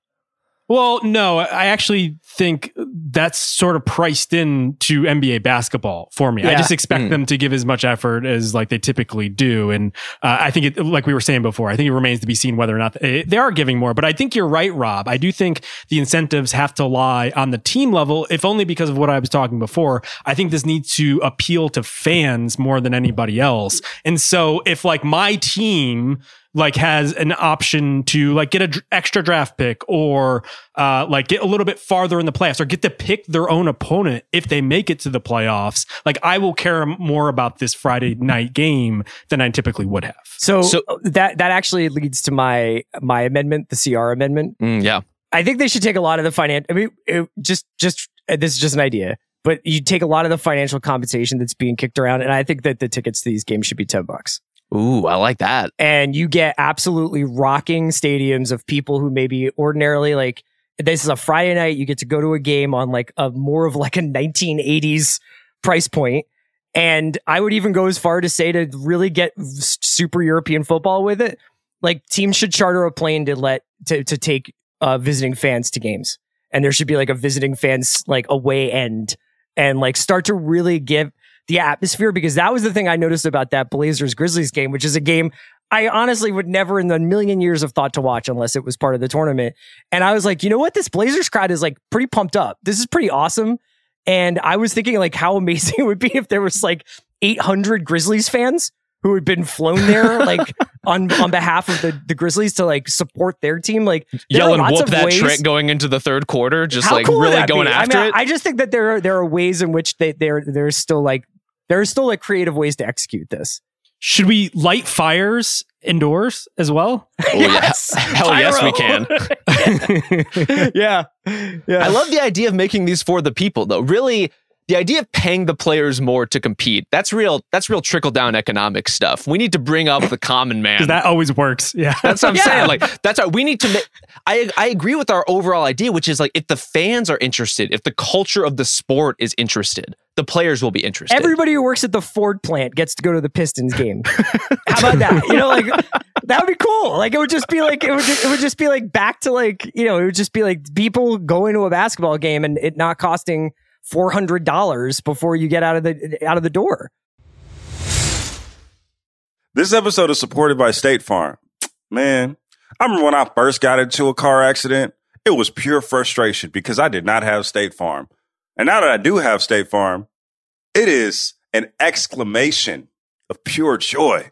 Speaker 1: Well, no, I actually think that's sort of priced in to NBA basketball for me.
Speaker 2: Yeah.
Speaker 1: I just expect
Speaker 3: Mm.
Speaker 1: them to give as much effort as like they typically do. And uh, I think it, like we were saying before, I think it remains to be seen whether or not they, they are giving more. But I think you're right, Rob. I do think the incentives have to lie on the team level, if only because of what I was talking before. I think this needs to appeal to fans more than anybody else. And so if like my team like has an option to like get an dr- extra draft pick or uh, like get a little bit farther in the playoffs or get to pick their own opponent if they make it to the playoffs. Like I will care more about this Friday night game than I typically would have.
Speaker 2: So,
Speaker 3: So-
Speaker 2: that that actually leads to my my amendment, the CR amendment.
Speaker 3: Mm, yeah.
Speaker 2: I think they should take a lot of the financial. I mean, it, just just uh, this is just an idea, but you take a lot of the financial compensation that's being kicked around, and I think that the tickets to these games should be ten bucks.
Speaker 3: Ooh, I like that.
Speaker 2: and you get absolutely rocking stadiums of people who maybe ordinarily like this is a Friday night. You get to go to a game on like a more of like a 1980s price point. And I would even go as far to say to really get super European football with it. Like teams should charter a plane to let to to take uh, visiting fans to games, and there should be like a visiting fans like away end, and like start to really give the atmosphere because that was the thing I noticed about that Blazers Grizzlies game, which is a game I honestly would never in a million years have thought to watch unless it was part of the tournament. And I was like, you know what? This Blazers crowd is like pretty pumped up. This is pretty awesome. And I was thinking like how amazing it would be if there was like 800 Grizzlies fans who had been flown there like on on behalf of the, the Grizzlies to like support their team. Like lots
Speaker 3: whoop that
Speaker 2: ways-
Speaker 3: trick going into the third quarter, just
Speaker 2: how
Speaker 3: like
Speaker 2: cool
Speaker 3: really going
Speaker 2: be?
Speaker 3: after
Speaker 2: I mean,
Speaker 3: it.
Speaker 2: I just think that there are there are ways in which they there there's still like there are still like creative ways to execute this.
Speaker 1: Should we light fires indoors as well?
Speaker 3: Oh, yeah. Hell yes, we can.
Speaker 2: yeah, yeah.
Speaker 3: I love the idea of making these for the people, though. Really, the idea of paying the players more to compete, that's real, that's real trickle down economic stuff. We need to bring up the common man.
Speaker 1: Because that always works. Yeah.
Speaker 3: That's what I'm
Speaker 2: Yeah.
Speaker 3: saying. Like that's how we need to make I I agree with our overall idea, which is like if the fans are interested, if the culture of the sport is interested, the players will be interested.
Speaker 2: Everybody who works at the Ford plant gets to go to the Pistons game. How about that? You know, like that would be cool. Like it would just be like it would just, it would just be like back to like you know it would just be like people going to a basketball game and it not costing four hundred dollars before you get out of the out of the door.
Speaker 4: This episode is supported by State Farm. Man, I remember when I first got into a car accident, it was pure frustration because I did not have State Farm. And now that I do have State Farm, it is an exclamation of pure joy.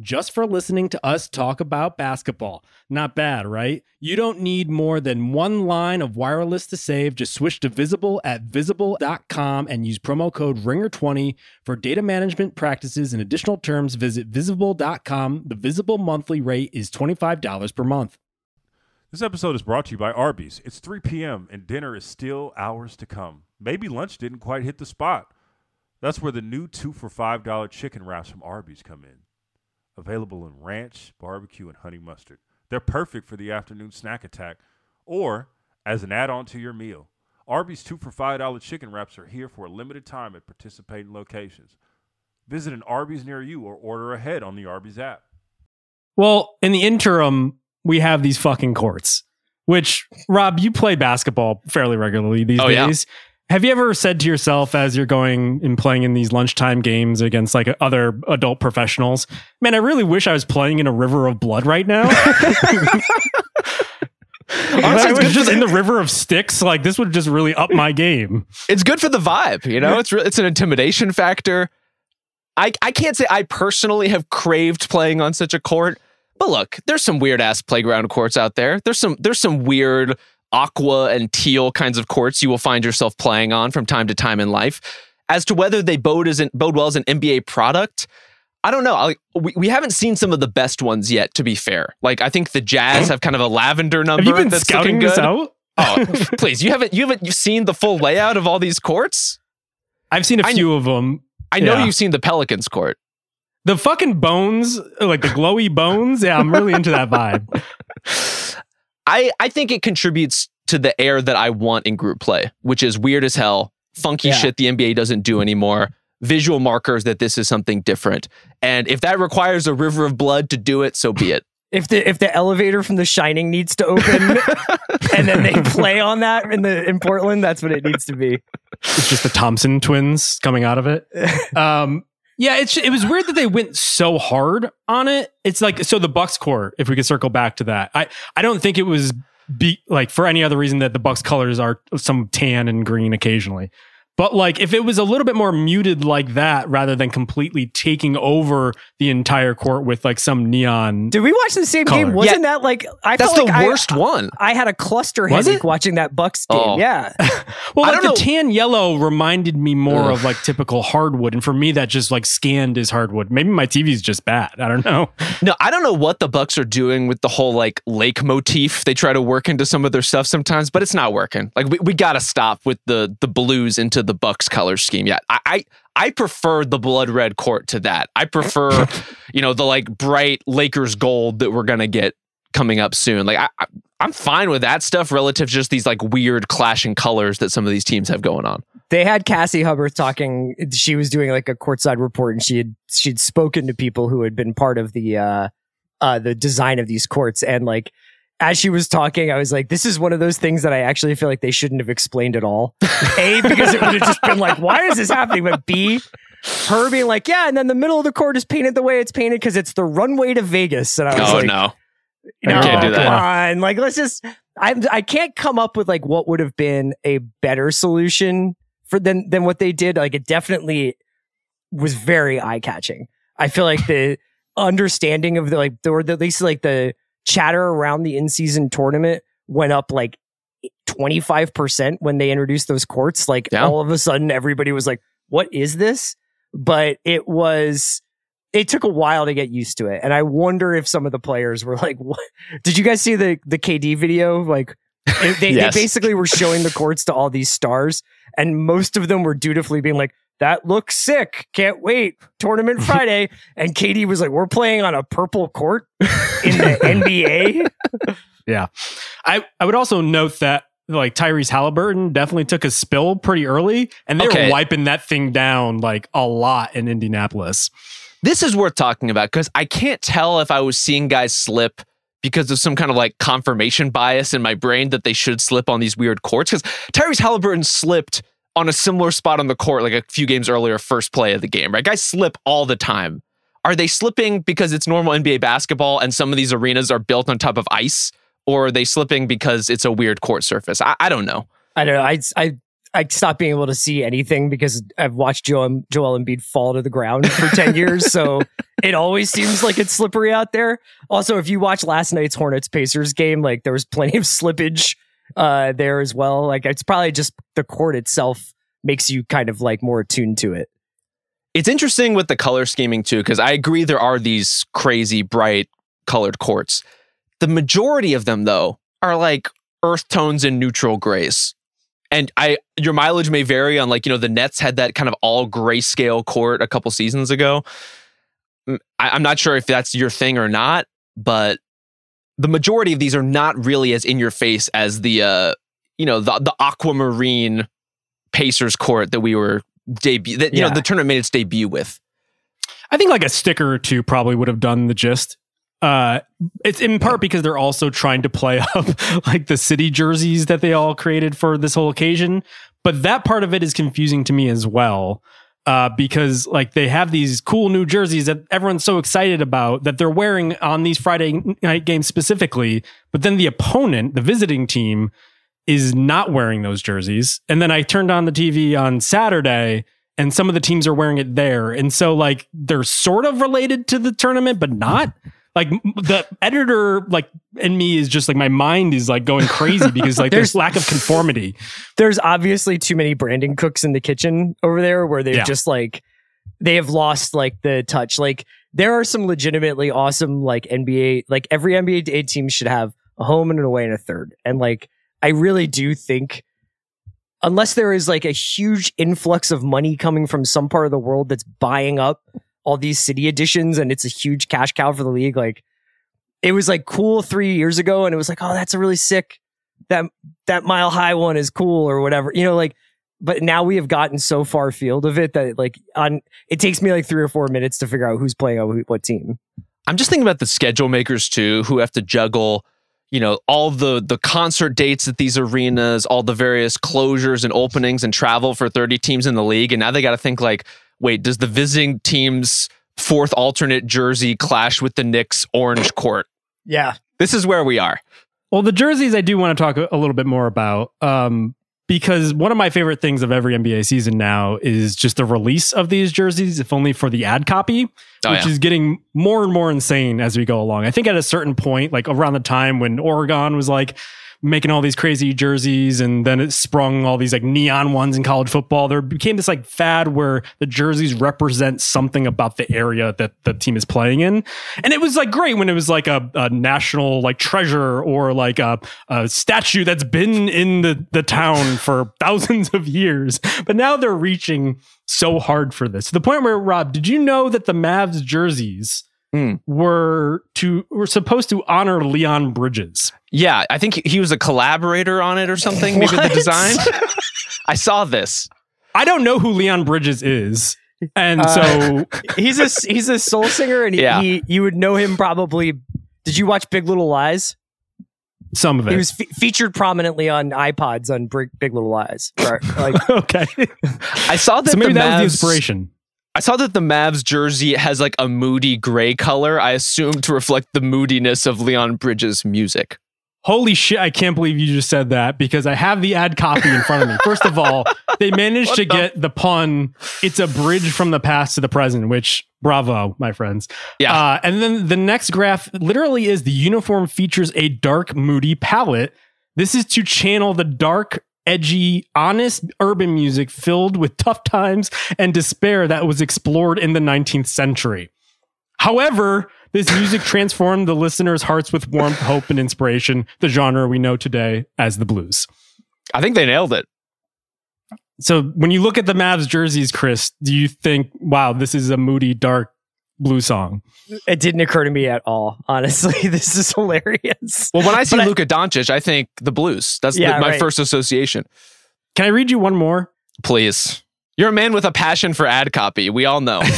Speaker 1: just for listening to us talk about basketball. Not bad, right? You don't need more than one line of wireless to save. Just switch to Visible at visible.com and use promo code RINGER20 for data management practices and additional terms. Visit visible.com. The Visible monthly rate is $25 per month.
Speaker 5: This episode is brought to you by Arby's. It's 3 p.m. and dinner is still hours to come. Maybe lunch didn't quite hit the spot. That's where the new two for $5 chicken wraps from Arby's come in. Available in ranch, barbecue, and honey mustard. They're perfect for the afternoon snack attack or as an add on to your meal. Arby's two for $5 chicken wraps are here for a limited time at participating locations. Visit an Arby's near you or order ahead on the Arby's app.
Speaker 1: Well, in the interim, we have these fucking courts, which, Rob, you play basketball fairly regularly these
Speaker 3: Oh, yeah.
Speaker 1: Have you ever said to yourself as you're going and playing in these lunchtime games against like other adult professionals, man, I really wish I was playing in a river of blood right now?
Speaker 3: Honestly,
Speaker 1: I
Speaker 3: it's good,
Speaker 1: just in
Speaker 3: the,
Speaker 1: the river of sticks. Like this would just really up my game.
Speaker 3: it's good for the vibe. You know, it's re- it's an intimidation factor. I I can't say I personally have craved playing on such a court, but look, there's some weird ass playground courts out there. There's some there's some weird aqua and teal kinds of courts you will find yourself playing on from time to time in life. As to whether they bode as an, bode well as an NBA product, I don't know. I, we, we haven't seen some of the best ones yet. To be fair, like I think the Jazz have kind of a lavender number.
Speaker 1: Have you been
Speaker 3: that's
Speaker 1: scouting this out?
Speaker 3: Oh, please! You haven't you haven't you've seen the full layout of all these courts?
Speaker 1: I've seen a few of them.
Speaker 3: I know
Speaker 1: Yeah.
Speaker 3: you've seen the Pelicans court.
Speaker 1: The fucking bones, like the glowy bones. Yeah, I'm really into that vibe.
Speaker 3: I I think it contributes to the air that I want in group play, which is weird as hell, funky
Speaker 2: Yeah.
Speaker 3: shit the NBA doesn't do anymore. Visual markers that this is something different. And if that requires a river of blood to do it, so be it.
Speaker 2: If the if the elevator from The Shining needs to open, and then they play on that in the in Portland, that's what it needs to be.
Speaker 1: It's just the Thompson twins coming out of it. Um, yeah, it's it was weird that they went so hard on it. It's like so the Bucks court. If we could circle back to that, I I don't think it was be like for any other reason that the Bucks colors are some tan and green occasionally. But like if it was a little bit more muted like that, rather than completely taking over the entire court with like some neon.
Speaker 2: Did we watch the same
Speaker 1: Color.
Speaker 2: game? Wasn't that like I
Speaker 3: That's
Speaker 2: felt
Speaker 3: the
Speaker 2: like I-
Speaker 3: worst one.
Speaker 2: I, had a cluster
Speaker 1: Was
Speaker 2: headache
Speaker 1: it?
Speaker 2: watching that Bucks game.
Speaker 3: Oh.
Speaker 2: Yeah,
Speaker 1: Well, like the
Speaker 3: know-
Speaker 1: tan yellow reminded me more
Speaker 3: Ugh.
Speaker 1: of like typical hardwood, and for me that just like scanned as hardwood. Maybe my TV's just bad. I don't know.
Speaker 3: No, I don't know what the Bucks are doing with the whole like lake motif. They try to work into some of their stuff sometimes, but it's not working. Like we, we gotta stop with the the blues into the Bucks color scheme. Yeah. I, I I prefer the blood red court to that. I prefer, you know, the like bright Lakers gold that we're gonna get coming up soon. Like I, I I'm fine with that stuff relative to just these like weird clashing colors that some of these teams have going on.
Speaker 2: they had Cassie Hubbard talking. She was doing like a courtside report, and she had she'd spoken to people who had been part of the uh, uh, the design of these courts, and like as she was talking, I was like, this is one of those things that I actually feel like they shouldn't have explained at all. A, because it would have just been like, why is this happening? But B, her being like, yeah, and then the middle of the court is painted the way it's painted because it's the runway to Vegas. And I was
Speaker 3: Oh
Speaker 2: like,
Speaker 3: no.
Speaker 2: no,
Speaker 3: can't do that.
Speaker 2: Come on. Like, let's just, I, I can't come up with like what would have been a better solution for than, than what they did. Like, it definitely was very eye catching. I feel like the understanding of the, like, the, or at least like the chatter around the in season tournament went up like 25% when they introduced those courts. Like,
Speaker 3: Yeah.
Speaker 2: all of a sudden, everybody was like, what is this? But it was, it took a while to get used to it. And I wonder if some of the players were like, what? Did you guys see the, the KD video? Like, they,
Speaker 3: Yes.
Speaker 2: they basically were showing the courts to all these stars, and most of them were dutifully being like, that looks sick. Can't wait. Tournament Friday. and KD was like, We're playing on a purple court in the NBA. Yeah.
Speaker 1: I, I would also note that like Tyrese Halliburton definitely took a spill pretty early, and they
Speaker 3: Okay.
Speaker 1: were wiping that thing down like a lot in Indianapolis.
Speaker 3: This is worth talking about because I can't tell if I was seeing guys slip because of some kind of like confirmation bias in my brain that they should slip on these weird courts. Because Tyrese Halliburton slipped on a similar spot on the court like a few games earlier, first play of the game, right? Guys slip all the time. Are they slipping because it's normal NBA basketball and some of these arenas are built on top of ice? Or are they slipping because it's a weird court surface? I, I don't know.
Speaker 2: I don't know. I, I, I stopped being able to see anything because I've watched Joel, Joel Embiid fall to the ground for 10 years. So it always seems like it's slippery out there. Also, if you watch last night's Hornets Pacers game, like there was plenty of slippage uh, there as well. Like it's probably just the court itself makes you kind of like more attuned to it.
Speaker 3: It's interesting with the color scheming too, because I agree there are these crazy bright colored courts. The majority of them, though, are like earth tones and neutral grays. And I, your mileage may vary on like you know the Nets had that kind of all grayscale court a couple seasons ago. I, I'm not sure if that's your thing or not, but the majority of these are not really as in your face as the uh you know the the aquamarine Pacers court that we were debut that you know the tournament made its debut with.
Speaker 1: I think like a sticker or two probably would have done the gist. Uh, it's in part because they're also trying to play up like the city jerseys that they all created for this whole occasion. But that part of it is confusing to me as well. Uh, because like they have these cool new jerseys that everyone's so excited about that they're wearing on these Friday night games specifically. But then the opponent, the visiting team, is not wearing those jerseys. And then I turned on the TV on Saturday and some of the teams are wearing it there. And so like they're sort of related to the tournament, but not. Like the editor, like and me is just like my mind is like going crazy because like there's,
Speaker 2: There's-
Speaker 1: lack of conformity.
Speaker 2: There's obviously too many branding cooks in the kitchen over there where they're
Speaker 1: Yeah.
Speaker 2: just like they have lost like the touch. Like there are some legitimately awesome like NBA like every NBA team should have a home and an away and a third. And like I really do think unless there is like a huge influx of money coming from some part of the world that's buying up all these city editions and it's a huge cash cow for the league. Like it was like cool 3 years ago and it was like oh that's a really sick that that mile high one is cool or whatever you know like but now we have gotten so far field of it that like on it takes me like 3 or 4 minutes to figure out who's playing on what team.
Speaker 3: I'm just thinking about the schedule makers too, who have to juggle, you know, all the the concert dates at these arenas, all the various closures and openings and travel for 30 teams in the league, and now they got to think like, wait, does the visiting team's fourth alternate jersey clash with the Knicks orange court?
Speaker 2: yeah
Speaker 3: This is where we are.
Speaker 1: Well, the jerseys I do want to talk a a little bit more about um, because one of my favorite things of every NBA season now is just the release of these jerseys, if only for the ad copy,
Speaker 3: Oh,
Speaker 1: which
Speaker 3: yeah.
Speaker 1: is getting more and more insane as we go along. I think at a certain point, like around the time when Oregon was like making all these crazy jerseys and then it sprung all these like neon ones in college football, there became this like fad where the jerseys represent something about the area that the team is playing in. And it was like great when it was like a, a national like treasure or like a, a statue that's been in the, the town for thousands of years. But now they're reaching so hard for this to the point where Rob, did you know that the Mavs jerseys
Speaker 3: Hmm.
Speaker 1: were to were supposed to honor Leon Bridges?
Speaker 3: Yeah, I think he- he was a collaborator on it or something, maybe the design. I saw this.
Speaker 1: I don't know who Leon Bridges is. And
Speaker 2: Uh,
Speaker 1: so
Speaker 2: he's a he's a soul singer and he,
Speaker 3: Yeah.
Speaker 2: he you would know him probably did you watch Big Little Lies
Speaker 1: Some of it.
Speaker 2: He was fe- featured prominently on iPods on Big, Big Little Lies. Right, Like,
Speaker 1: okay.
Speaker 3: I saw that
Speaker 1: so maybe
Speaker 3: the
Speaker 1: that was the inspiration.
Speaker 3: I saw that the Mavs jersey has like a moody gray color. I assume to reflect the moodiness of Leon Bridges' music.
Speaker 1: Holy shit, I can't believe you just said that because I have the ad copy in front of me. First of all, they managed to get the pun, it's a bridge from the past to the present, which bravo, my friends.
Speaker 3: Yeah.
Speaker 1: Uh, and then the next graph literally is the uniform features a dark, moody palette. This is to channel the dark, edgy, honest urban music filled with tough times and despair that was explored in the 19th century. However, this music transformed the listener's hearts with warmth, hope, and inspiration, the genre we know today as the blues.
Speaker 3: I think they nailed it.
Speaker 1: So when you look at the Mavs jerseys, Chris, do you think, wow, this is a moody, dark blue song?
Speaker 2: it didn't occur to me at all. Honestly, this is hilarious.
Speaker 3: Well, when I see
Speaker 2: But I-
Speaker 3: Luka Doncic, I think the Blues. That's the- my
Speaker 2: right.
Speaker 3: first association.
Speaker 1: Can I read you one more?
Speaker 3: Please. You're a man with a passion for ad copy. We all know.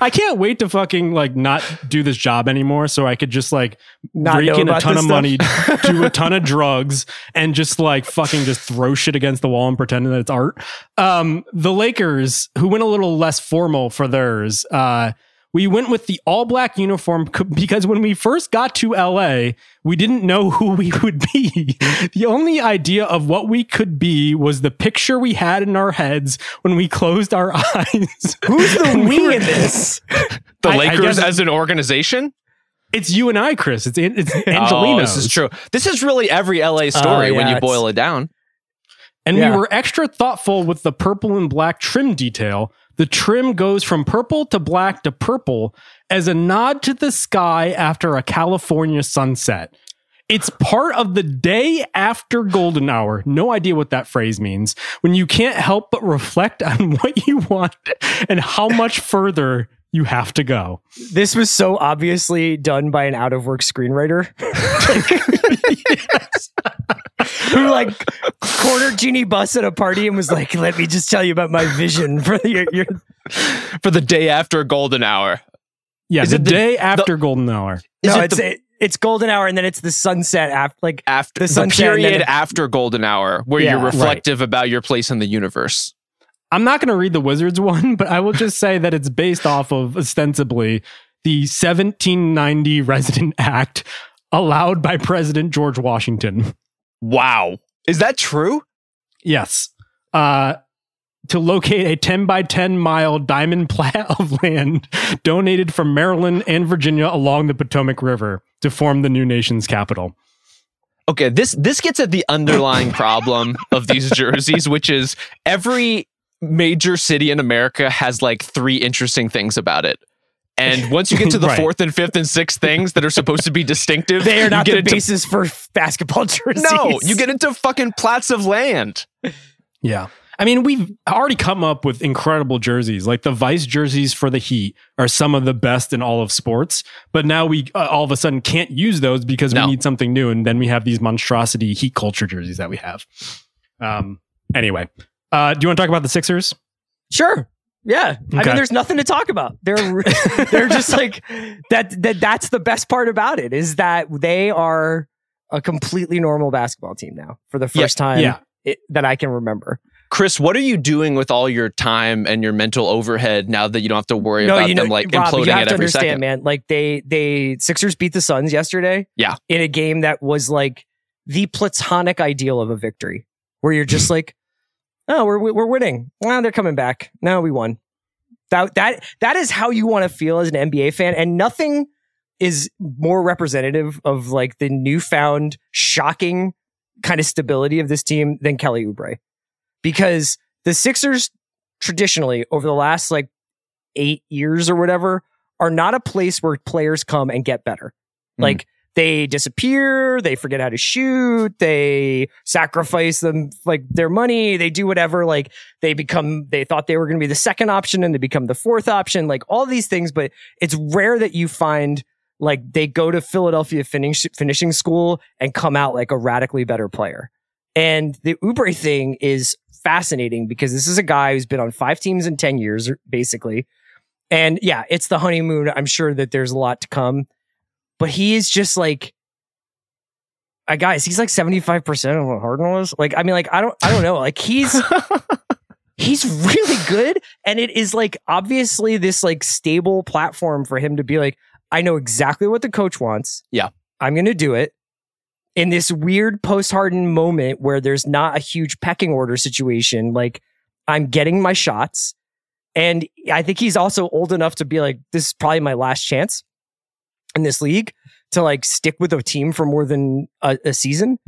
Speaker 1: I can't wait to fucking like not do this job anymore so I could just like
Speaker 2: Not
Speaker 1: rake in a ton of
Speaker 2: stuff.
Speaker 1: money, do a ton of drugs, and just like fucking just throw shit against the wall and pretend that it's art. Um, the Lakers, who went a little less formal for theirs, uh, we went with the all black uniform because when we first got to LA, we didn't know who we would be. the only idea of what we could be was the picture we had in our heads when we closed our eyes.
Speaker 2: Who's the
Speaker 1: And we
Speaker 2: we in this?
Speaker 3: The
Speaker 1: I- I
Speaker 3: Lakers
Speaker 1: guess-
Speaker 3: as an organization?
Speaker 1: It's you and I, Chris. It's it's
Speaker 3: Oh, this is true. This is really every LA oh, story
Speaker 2: Oh,
Speaker 3: when you boil it down.
Speaker 1: And
Speaker 2: Yeah.
Speaker 1: we were extra thoughtful with the purple and black trim detail. The trim goes from purple to black to purple as a nod to the sky after a California sunset. It's part of the day after golden hour. No idea what that phrase means. When you can't help but reflect on what you want and how much further you have to go.
Speaker 2: This was so obviously done by an out of work screenwriter. Who like cornered Jeanie Buss at a party and was like, "Let me just tell you about my vision for your, your
Speaker 3: For the day after golden hour.
Speaker 1: Yeah,
Speaker 3: Is
Speaker 1: the
Speaker 3: it the-
Speaker 1: day after golden hour.
Speaker 3: Is
Speaker 2: no,
Speaker 3: it
Speaker 2: it's
Speaker 3: the-
Speaker 2: it, it's golden hour and then it's the sunset after like
Speaker 3: After
Speaker 2: The
Speaker 3: the,
Speaker 2: sunset and then
Speaker 3: period
Speaker 2: it-
Speaker 3: after golden hour, where
Speaker 2: Yeah,
Speaker 3: you're
Speaker 2: right.
Speaker 3: reflective about your place in the universe.
Speaker 1: I'm not going to read the Wizards one, but I will just say that it's based off of ostensibly the 1790 Residence Act allowed by President George Washington.
Speaker 3: Wow. Is that true?
Speaker 1: Yes. Uh, to locate a 10 by 10 mile diamond plat of land donated from Maryland and Virginia along the Potomac River to form the new nation's capital.
Speaker 3: Okay, this this gets at the underlying problem of these jerseys, which is every major city in America has like three interesting things about it. And once you get to the
Speaker 1: Right.
Speaker 3: fourth and fifth and sixth things that are supposed to be distinctive,
Speaker 2: they are not
Speaker 3: get
Speaker 2: the
Speaker 3: into,
Speaker 2: basis for basketball jerseys.
Speaker 3: No, you get into fucking plats of land.
Speaker 1: Yeah. I mean, we've already come up with incredible jerseys. Like the Vice jerseys for the Heat are some of the best in all of sports. But now we uh, all of a sudden can't use those because
Speaker 3: No.
Speaker 1: we need something new. And then we have these monstrosity Heat culture jerseys that we have. Um. Anyway, uh, do you want to talk about the Sixers?
Speaker 2: Sure. Yeah. I mean, there's nothing to talk about. They're they're just like that. That that's the best part about it is that they are a completely normal basketball team now for the
Speaker 3: Yeah,
Speaker 2: first time
Speaker 1: yeah.
Speaker 2: it, that I can remember.
Speaker 3: Chris, what are you doing with all your time and your mental overhead now that you don't have to worry about them like
Speaker 2: Rob,
Speaker 3: imploding
Speaker 2: you have
Speaker 3: at
Speaker 2: to
Speaker 3: every
Speaker 2: understand,
Speaker 3: second?
Speaker 2: man. Like they they Sixers beat the Suns yesterday.
Speaker 3: Yeah.
Speaker 2: in a game that was like the platonic ideal of a victory, where you're just like, oh, we're we're winning. Well, they're coming back. No, we won. That that that is how you want to feel as an NBA fan, and nothing is more representative of like the newfound shocking kind of stability of this team than Kelly Oubre, because the Sixers traditionally over the last like eight years or whatever are not a place where players come and get better.
Speaker 3: Mhm.
Speaker 2: Like they disappear, they forget how to shoot, they sacrifice them like their money, they do whatever. Like they become, they thought they were going to be the second option and they become the fourth option. Like all these things, but it's rare that you find like they go to Philadelphia finish, finishing school and come out like a radically better player. And the Oubre thing is fascinating because this is a guy who's been on five teams in 10 years, basically. And yeah, it's the honeymoon. I'm sure that there's a lot to come, but he is just like, uh, guys, he's like 75% of what Harden was. Like, I mean, like, I don't, I don't know. Like, he's, he's really good. And it is like, obviously, this like stable platform for him to be like, I know exactly what the coach wants.
Speaker 3: Yeah.
Speaker 2: I'm going to do it in this weird post Harden moment where there's not a huge pecking order situation. Like, I'm getting my shots. And I think he's also old enough to be like, this is probably my last chance in this league to like stick with a team for more than a, a season.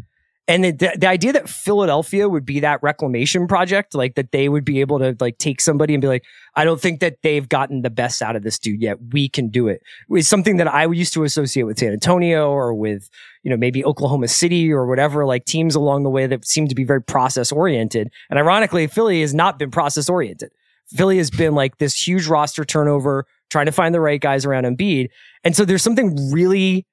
Speaker 2: And the, the, the idea that Philadelphia would be that reclamation project, like that they would be able to like take somebody and be like, I don't think that they've gotten the best out of this dude yet. We can do it. Is something that I used to associate with San Antonio or with, you know, maybe Oklahoma City or whatever, like teams along the way that seem to be very process oriented. And ironically, Philly has not been process oriented. Philly has been like this huge roster turnover, trying to find the right guys around Embiid. And so there's something really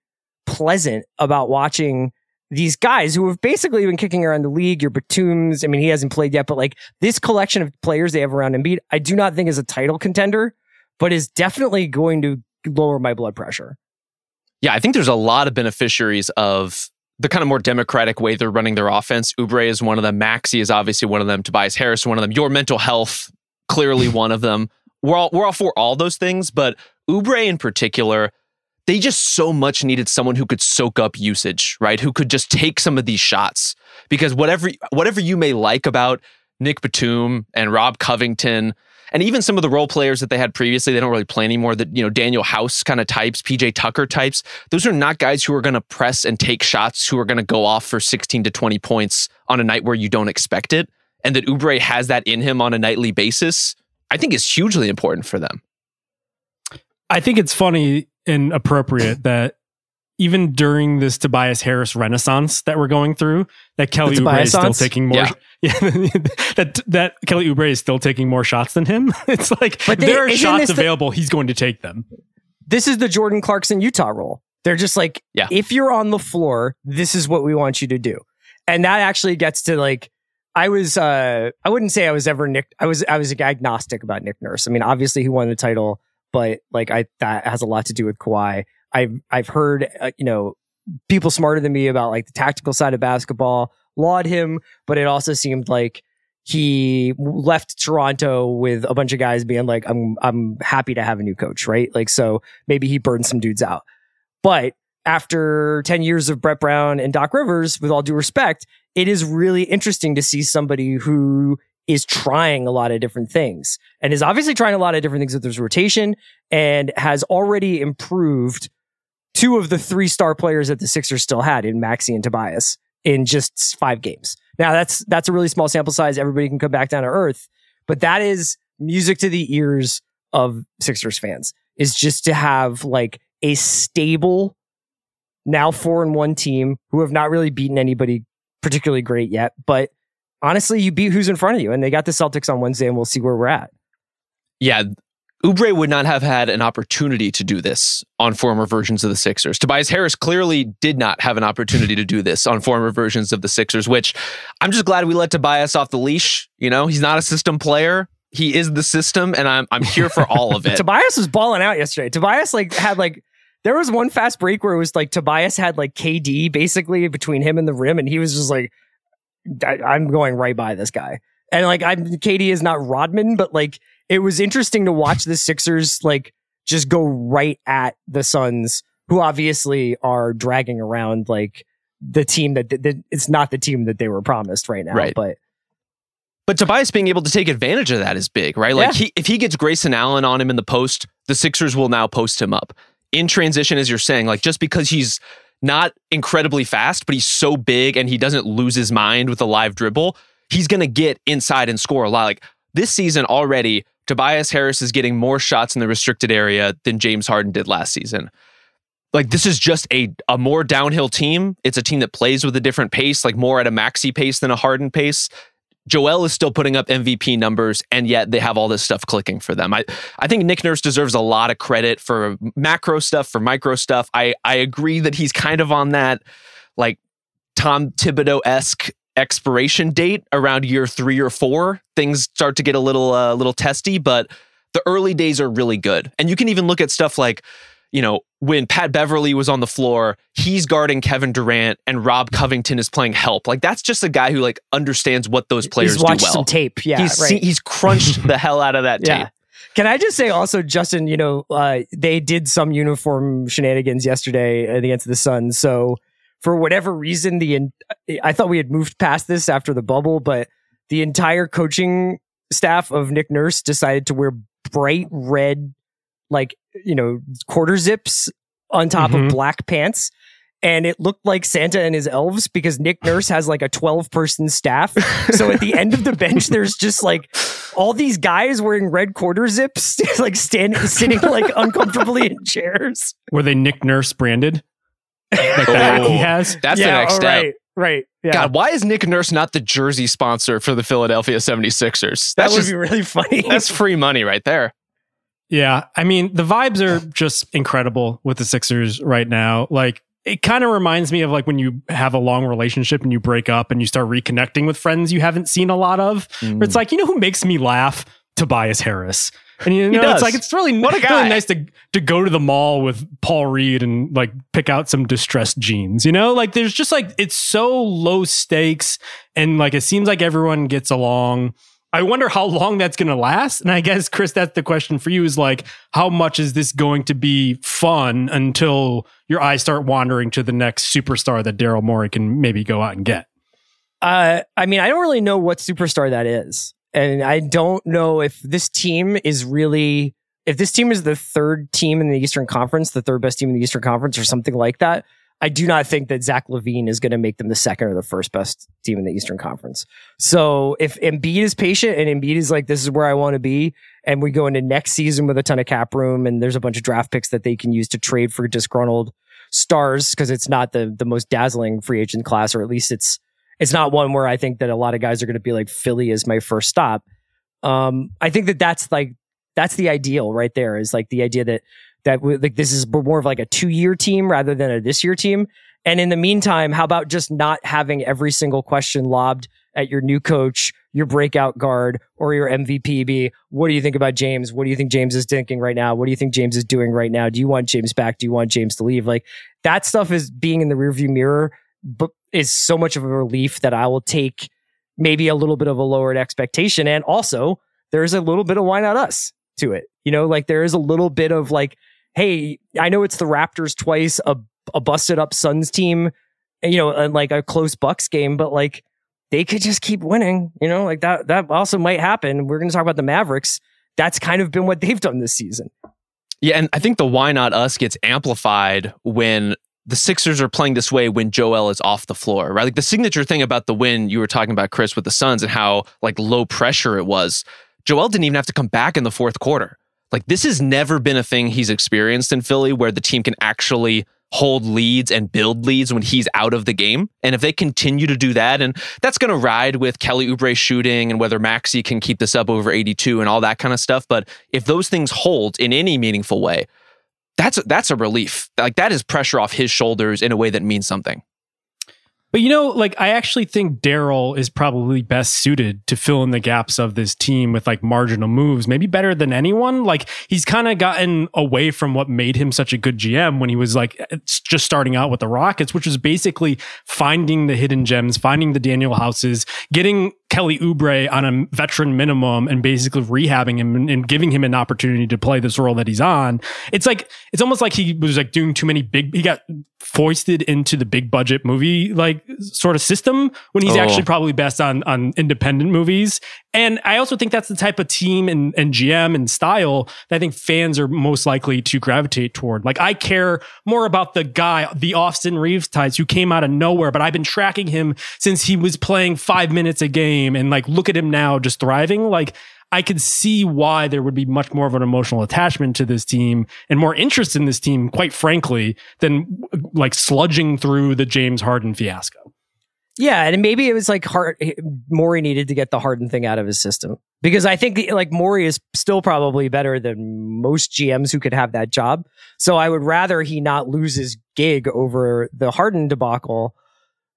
Speaker 2: pleasant about watching these guys who have basically been kicking around the league. Your Batums, I mean, he hasn't played yet, but like this collection of players they have around Embiid, I do not think is a title contender, but is definitely going to lower my blood pressure.
Speaker 3: Yeah, I think there's a lot of beneficiaries of the kind of more democratic way they're running their offense. Oubre is one of them. Maxey is obviously one of them. Tobias Harris, one of them. Your mental health, clearly one of them. We're all we're all for all those things, but Oubre in particular, they just so much needed someone who could soak up usage, right? Who could just take some of these shots. Because whatever whatever you may like about Nick Batum and Rob Covington, and even some of the role players that they had previously, they don't really play anymore. That you know, Danuel House kind of types, PJ Tucker types. Those are not guys who are going to press and take shots, who are going to go off for 16 to 20 points on a night where you don't expect it. And that Oubre has that in him on a nightly basis, I think is hugely important for them.
Speaker 1: I think it's funny and appropriate that even during this Tobias Harris renaissance that we're going through, that Kelly Oubre is still taking more.
Speaker 3: Yeah.
Speaker 1: Yeah, that that Kelly Oubre is still taking more shots than him. It's like
Speaker 2: But they-
Speaker 1: there are shots
Speaker 2: this the-
Speaker 1: available. he's going to take them.
Speaker 2: This is the Jordan Clarkson Utah role. They're just like,
Speaker 3: Yeah.
Speaker 2: if you're on the floor, this is what we want you to do. And that actually gets to like, I was, uh, I wouldn't say I was ever Nick. I was, I was agnostic about Nick Nurse. I mean, obviously he won the title, but like, I that has a lot to do with Kawhi. I've, I've heard, uh, you know, people smarter than me about like the tactical side of basketball laud him, but it also seemed like he left Toronto with a bunch of guys being like, I'm I'm happy to have a new coach, right? Like so maybe he burned some dudes out. But after 10 years of Brett Brown and Doc Rivers, with all due respect, it is really interesting to see somebody who is trying a lot of different things and is obviously trying a lot of different things with his rotation and has already improved two of the three star players that the Sixers still had in Maxey and Tobias in just five games. Now that's that's a really small sample size. Everybody can come back down to earth, but that is music to the ears of Sixers fans. Is just to have like a stable, now four and one team who have not really beaten anybody particularly great yet, but honestly, you beat who's in front of you, and they got the Celtics on Wednesday, and we'll see where we're at.
Speaker 3: Yeah, Oubre would not have had an opportunity to do this on former versions of the Sixers. Tobias Harris clearly did not have an opportunity to do this on former versions of the Sixers, which I'm just glad we let Tobias off the leash. You know, he's not a system player. He is the system, and I'm I'm here for all of it.
Speaker 2: Tobias was balling out yesterday. Tobias like had like there was one fast break where it was like Tobias had like KD basically between him and the rim, and he was just like, I'm going right by this guy. And like I'm KD is not Rodman, but like it was interesting to watch the Sixers like just go right at the Suns, who obviously are dragging around like the team that, that it's not the team that they were promised right now.
Speaker 3: Right.
Speaker 2: But
Speaker 3: But Tobias being able to take advantage of that is big, right? Like
Speaker 2: Yeah.
Speaker 3: he, if he gets Grayson Allen on him in the post, the Sixers will now post him up in transition, as you're saying. Like just because he's not incredibly fast, but he's so big and he doesn't lose his mind with a live dribble, he's going to get inside and score a lot. Like this season already, Tobias Harris is getting more shots in the restricted area than James Harden did last season. Like this is just a a more downhill team. It's a team that plays with a different pace, like more at a Maxey pace than a Harden pace. Joel is still putting up MVP numbers, and yet they have all this stuff clicking for them. I, I think Nick Nurse deserves a lot of credit for macro stuff, for micro stuff. I, I agree that he's kind of on that like Tom Thibodeau esque expiration date around year three or four. Things start to get a little uh, little testy, but the early days are really good. And you can even look at stuff like, you know, when Pat Beverley was on the floor, he's guarding Kevin Durant and Rob Covington is playing help. Like that's just a guy who like understands what those players
Speaker 2: He's watched
Speaker 3: do well.
Speaker 2: some tape. Yeah,
Speaker 3: he's
Speaker 2: right.
Speaker 3: he's crunched the hell out of that
Speaker 2: Yeah.
Speaker 3: tape.
Speaker 2: Can I just say also, Justin, you know, uh, they did some uniform shenanigans yesterday against the Suns. So for whatever reason, the en- I thought we had moved past this after the bubble, but the entire coaching staff of Nick Nurse decided to wear bright red, like, you know, quarter zips on top
Speaker 1: Mhm.
Speaker 2: of black pants. And it looked like Santa and his elves because Nick Nurse has like a 12 person staff. So at the end of the bench, there's just like all these guys wearing red quarter zips, like standing, sitting like uncomfortably in chairs.
Speaker 1: Were they Nick Nurse branded? Like the hat he has?
Speaker 3: That's the next
Speaker 2: oh,
Speaker 3: step.
Speaker 2: right, right. Yeah,
Speaker 3: God, why is Nick Nurse not the jersey sponsor for the Philadelphia 76ers?
Speaker 2: that would
Speaker 3: just
Speaker 2: be really funny.
Speaker 3: that's free money right there.
Speaker 1: Yeah. I mean, the vibes are just incredible with the Sixers right now. Like, it kind of reminds me of like when you have a long relationship and you break up and you start reconnecting with friends you haven't seen a lot of. Where it's mm. like, you know who makes me laugh? Tobias Harris. And you know, it's like it's really,
Speaker 3: What a
Speaker 1: really nice to to go to the mall with Paul Reed and like pick out some distressed jeans. You know, like there's just like it's so low stakes and like it seems like everyone gets along. I wonder how long that's going to last. And I guess Chris, that's the question for you: is like how much is this going to be fun until your eyes start wandering to the next superstar that Daryl Morey can maybe go out and get?
Speaker 2: Uh, I mean, I don't really know what superstar that is. And I don't know if this team is really, if this team is the third team in the Eastern Conference, the third best team in the Eastern Conference, or something like that. I do not think that Zach LaVine is going to make them the second or the first best team in the Eastern Conference. So if Embiid is patient and Embiid is like, this is where I want to be, and we go into next season with a ton of cap room and there's a bunch of draft picks that they can use to trade for disgruntled stars because it's not the the most dazzling free agent class, or at least it's it's not one where I think that a lot of guys are going to be like Philly is my first stop. Um, I think that that's like that's the ideal right there is like the idea that that we, like this is more of like a two year team rather than a this year team. And in the meantime, how about just not having every single question lobbed at your new coach, your breakout guard, or your MVP be, what do you think about James? What do you think James is thinking right now? What do you think James is doing right now? Do you want James back? Do you want James to leave? Like that stuff is being in the rearview mirror, but is so much of a relief that I will take maybe a little bit of a lowered expectation. And also, there's a little bit of why not us to it. You know, like there is a little bit of like, hey, I know it's the Raptors twice, a, a busted up Suns team, you know, and like a close Bucks game, but like they could just keep winning, you know, like that, that also might happen. We're going to talk about the Mavericks. That's kind of been what they've done this season.
Speaker 3: Yeah, and I think the why not us gets amplified when the Sixers are playing this way when Joel is off the floor, right? Like the signature thing about the win you were talking about, Chris, with the Suns and how like low pressure it was. Joel didn't even have to come back in the fourth quarter. Like this has never been a thing he's experienced in Philly where the team can actually hold leads and build leads when he's out of the game. And if they continue to do that, and that's going to ride with Kelly Oubre shooting and whether Maxey can keep this up over 82 and all that kind of stuff. But if those things hold in any meaningful way, that's that's a relief. Like that is pressure off his shoulders in a way that means something.
Speaker 1: But you know, like I actually think Daryl is probably best suited to fill in the gaps of this team with like marginal moves, maybe better than anyone. Like he's kind of gotten away from what made him such a good GM when he was like eh, just starting out with the Rockets, which was basically finding the hidden gems, finding the Danuel Houses, getting Kelly Oubre on a veteran minimum and basically rehabbing him and, giving him an opportunity to play this role that he's on. It's like it's almost like he was like doing too many big he got foisted into the big budget movie like sort of system when he's
Speaker 3: Oh.
Speaker 1: actually probably best on on independent movies. And I also think that's the type of team and, and GM and style that I think fans are most likely to gravitate toward. Like I care more about the guy, the Austin Reaves types who came out of nowhere, but I've been tracking him since he was playing five minutes a game and like look at him now just thriving. Like I could see why there would be much more of an emotional attachment to this team and more interest in this team, quite frankly, than like sludging through the James Harden fiasco.
Speaker 2: Yeah, and maybe it was like Hart, eh, Morey needed to get the Harden thing out of his system because I think the, like Morey is still probably better than most GMs who could have that job. So I would rather he not lose his gig over the Harden debacle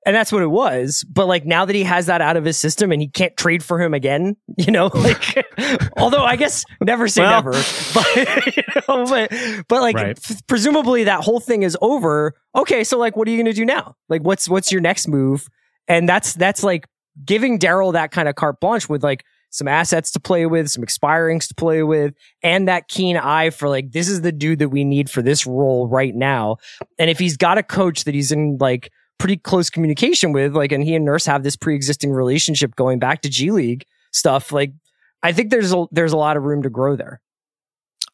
Speaker 2: and that's what it was. But like now that he has that out of his system and he can't trade for him again, you know, like although I guess never say
Speaker 3: Well.
Speaker 2: never, but you know, but, but like
Speaker 1: Right.
Speaker 2: f- presumably that whole thing is over. Okay, so like what are you gonna do now? Like what's what's your next move? And that's that's like giving Daryl that kind of carte blanche with like some assets to play with, some expirings to play with, and that keen eye for like this is the dude that we need for this role right now. And if he's got a coach that he's in like pretty close communication with, like, and he and Nurse have this pre-existing relationship going back to G League stuff, like, I think there's a there's a lot of room to grow there.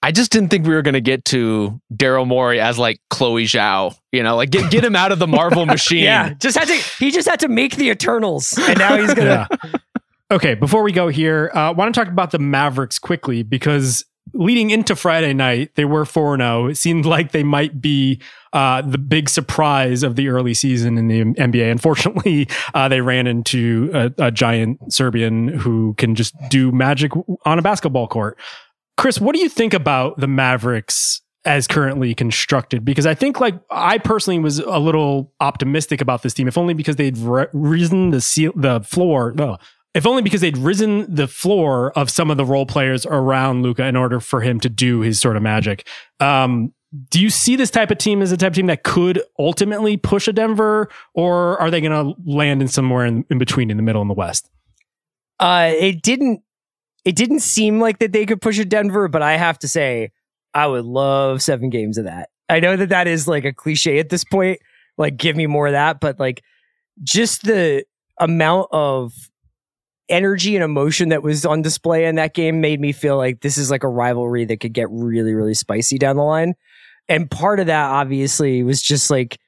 Speaker 3: I just didn't think we were going to get to Daryl Morey as like Chloe Zhao, you know, like get, get him out of the Marvel machine.
Speaker 2: Yeah, just had to he just had to make the Eternals, and now he's gonna.
Speaker 1: Yeah. Okay, before we go here, I uh, want to talk about the Mavericks quickly because leading into Friday night, they were 4 0. It seemed like they might be uh, the big surprise of the early season in the NBA. Unfortunately, uh, they ran into a, a giant Serbian who can just do magic on a basketball court. Chris, what do you think about the Mavericks as currently constructed? Because I think, like, I personally was a little optimistic about this team, if only because they'd re- risen the seal, the floor. No, if only because they'd risen the floor of some of the role players around Luka in order for him to do his sort of magic. Um, do you see this type of team as a type of team that could ultimately push a Denver, or are they going to land in somewhere in, in between, in the middle in the West?
Speaker 2: Uh, it didn't. It didn't seem like that they could push a Denver, but I have to say, I would love seven games of that. I know that that is like a cliche at this point. Like, give me more of that, but like, just the amount of energy and emotion that was on display in that game made me feel like this is like a rivalry that could get really, really spicy down the line. And part of that obviously was just like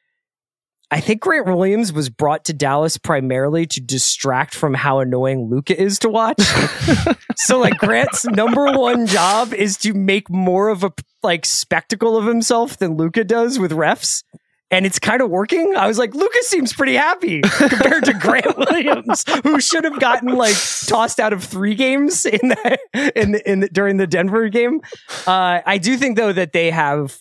Speaker 2: I think Grant Williams was brought to Dallas primarily to distract from how annoying Luka is to watch. so like Grant's number one job is to make more of a like spectacle of himself than Luka does with refs. And it's kind of working. I was like, Luka's seems pretty happy compared to Grant Williams, who should have gotten like tossed out of three games in the, in the, in the, during the Denver game. Uh, I do think though that they have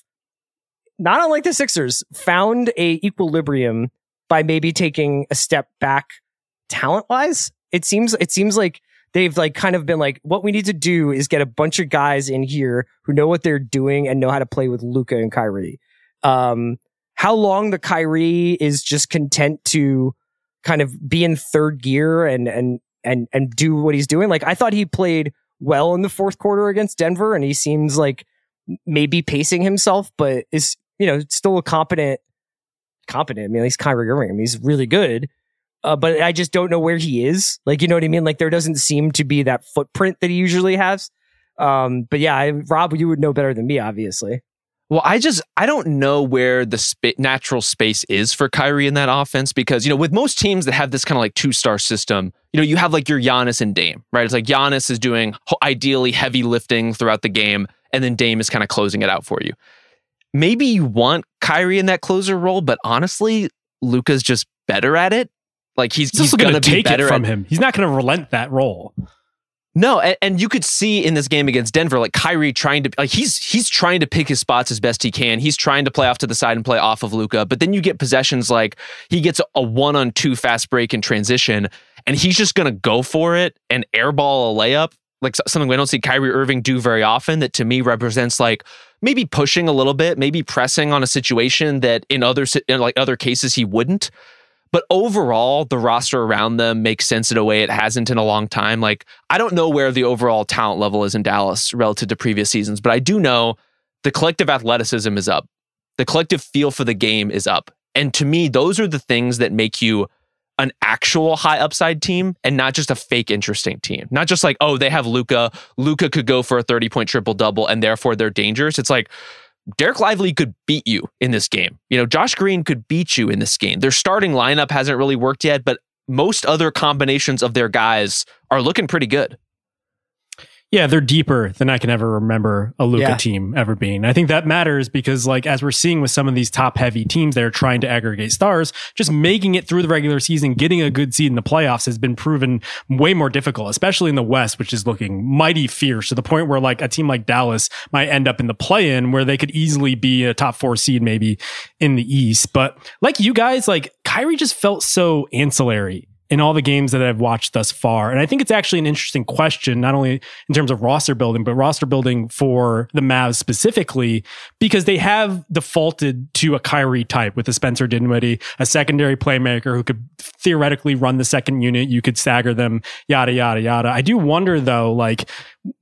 Speaker 2: not unlike the Sixers, found a equilibrium by maybe taking a step back talent wise. It seems it seems like they've like kind of been like, what we need to do is get a bunch of guys in here who know what they're doing and know how to play with Luka and Kyrie. Um, how long the Kyrie is just content to kind of be in third gear and and and and do what he's doing. Like I thought he played well in the fourth quarter against Denver, and he seems like maybe pacing himself, but is you know still a competent, competent. I mean, he's Kyrie Irving. I mean, he's really good. Uh, but I just don't know where he is. Like, you know what I mean? Like, there doesn't seem to be that footprint that he usually has. Um, but yeah, I, Rob, you would know better than me, obviously.
Speaker 3: Well, I just I don't know where the spa- natural space is for Kyrie in that offense because you know with most teams that have this kind of like two star system, you know you have like your Giannis and Dame, right? It's like Giannis is doing ideally heavy lifting throughout the game, and then Dame is kind of closing it out for you. Maybe you want Kyrie in that closer role, but honestly, Luka's just better at it. Like he's
Speaker 1: He's going
Speaker 3: gonna
Speaker 1: to
Speaker 3: be
Speaker 1: take
Speaker 3: better
Speaker 1: it from
Speaker 3: at,
Speaker 1: him. He's not going to relent that role.
Speaker 3: no, and, and you could see in this game against Denver, like Kyrie trying to like he's he's trying to pick his spots as best he can. He's trying to play off to the side and play off of Luca, but then you get possessions like he gets a one on two fast break in transition, and he's just gonna go for it and airball a layup, like something we don't see Kyrie Irving do very often. That to me represents like maybe pushing a little bit, maybe pressing on a situation that in other in like other cases he wouldn't. But overall, the roster around them makes sense in a way it hasn't in a long time. Like, I don't know where the overall talent level is in Dallas relative to previous seasons, but I do know the collective athleticism is up. The collective feel for the game is up. And to me, those are the things that make you an actual high upside team and not just a fake interesting team. Not just like, oh, they have Luka. Luka could go for a 30 point triple double and therefore they're dangerous. It's like, Dereck Lively could beat you in this game. You know, Josh Green could beat you in this game. Their starting lineup hasn't really worked yet, but most other combinations of their guys are looking pretty good.
Speaker 1: Yeah, they're deeper than I can ever remember a Luka
Speaker 2: Yeah.
Speaker 1: team ever being. I think that matters because, like, as we're seeing with some of these top heavy teams that are trying to aggregate stars, just making it through the regular season, getting a good seed in the playoffs has been proven way more difficult, especially in the West, which is looking mighty fierce to the point where, like, a team like Dallas might end up in the play in where they could easily be a top four seed maybe in the East. But like you guys, like, Kyrie just felt so ancillary in all the games that I've watched thus far. And I think it's actually an interesting question, not only in terms of roster building, but roster building for the Mavs specifically, because they have defaulted to a Kyrie type with a Spencer Dinwiddie, a secondary playmaker who could theoretically run the second unit. You could stagger them, yada, yada, yada. I do wonder though, like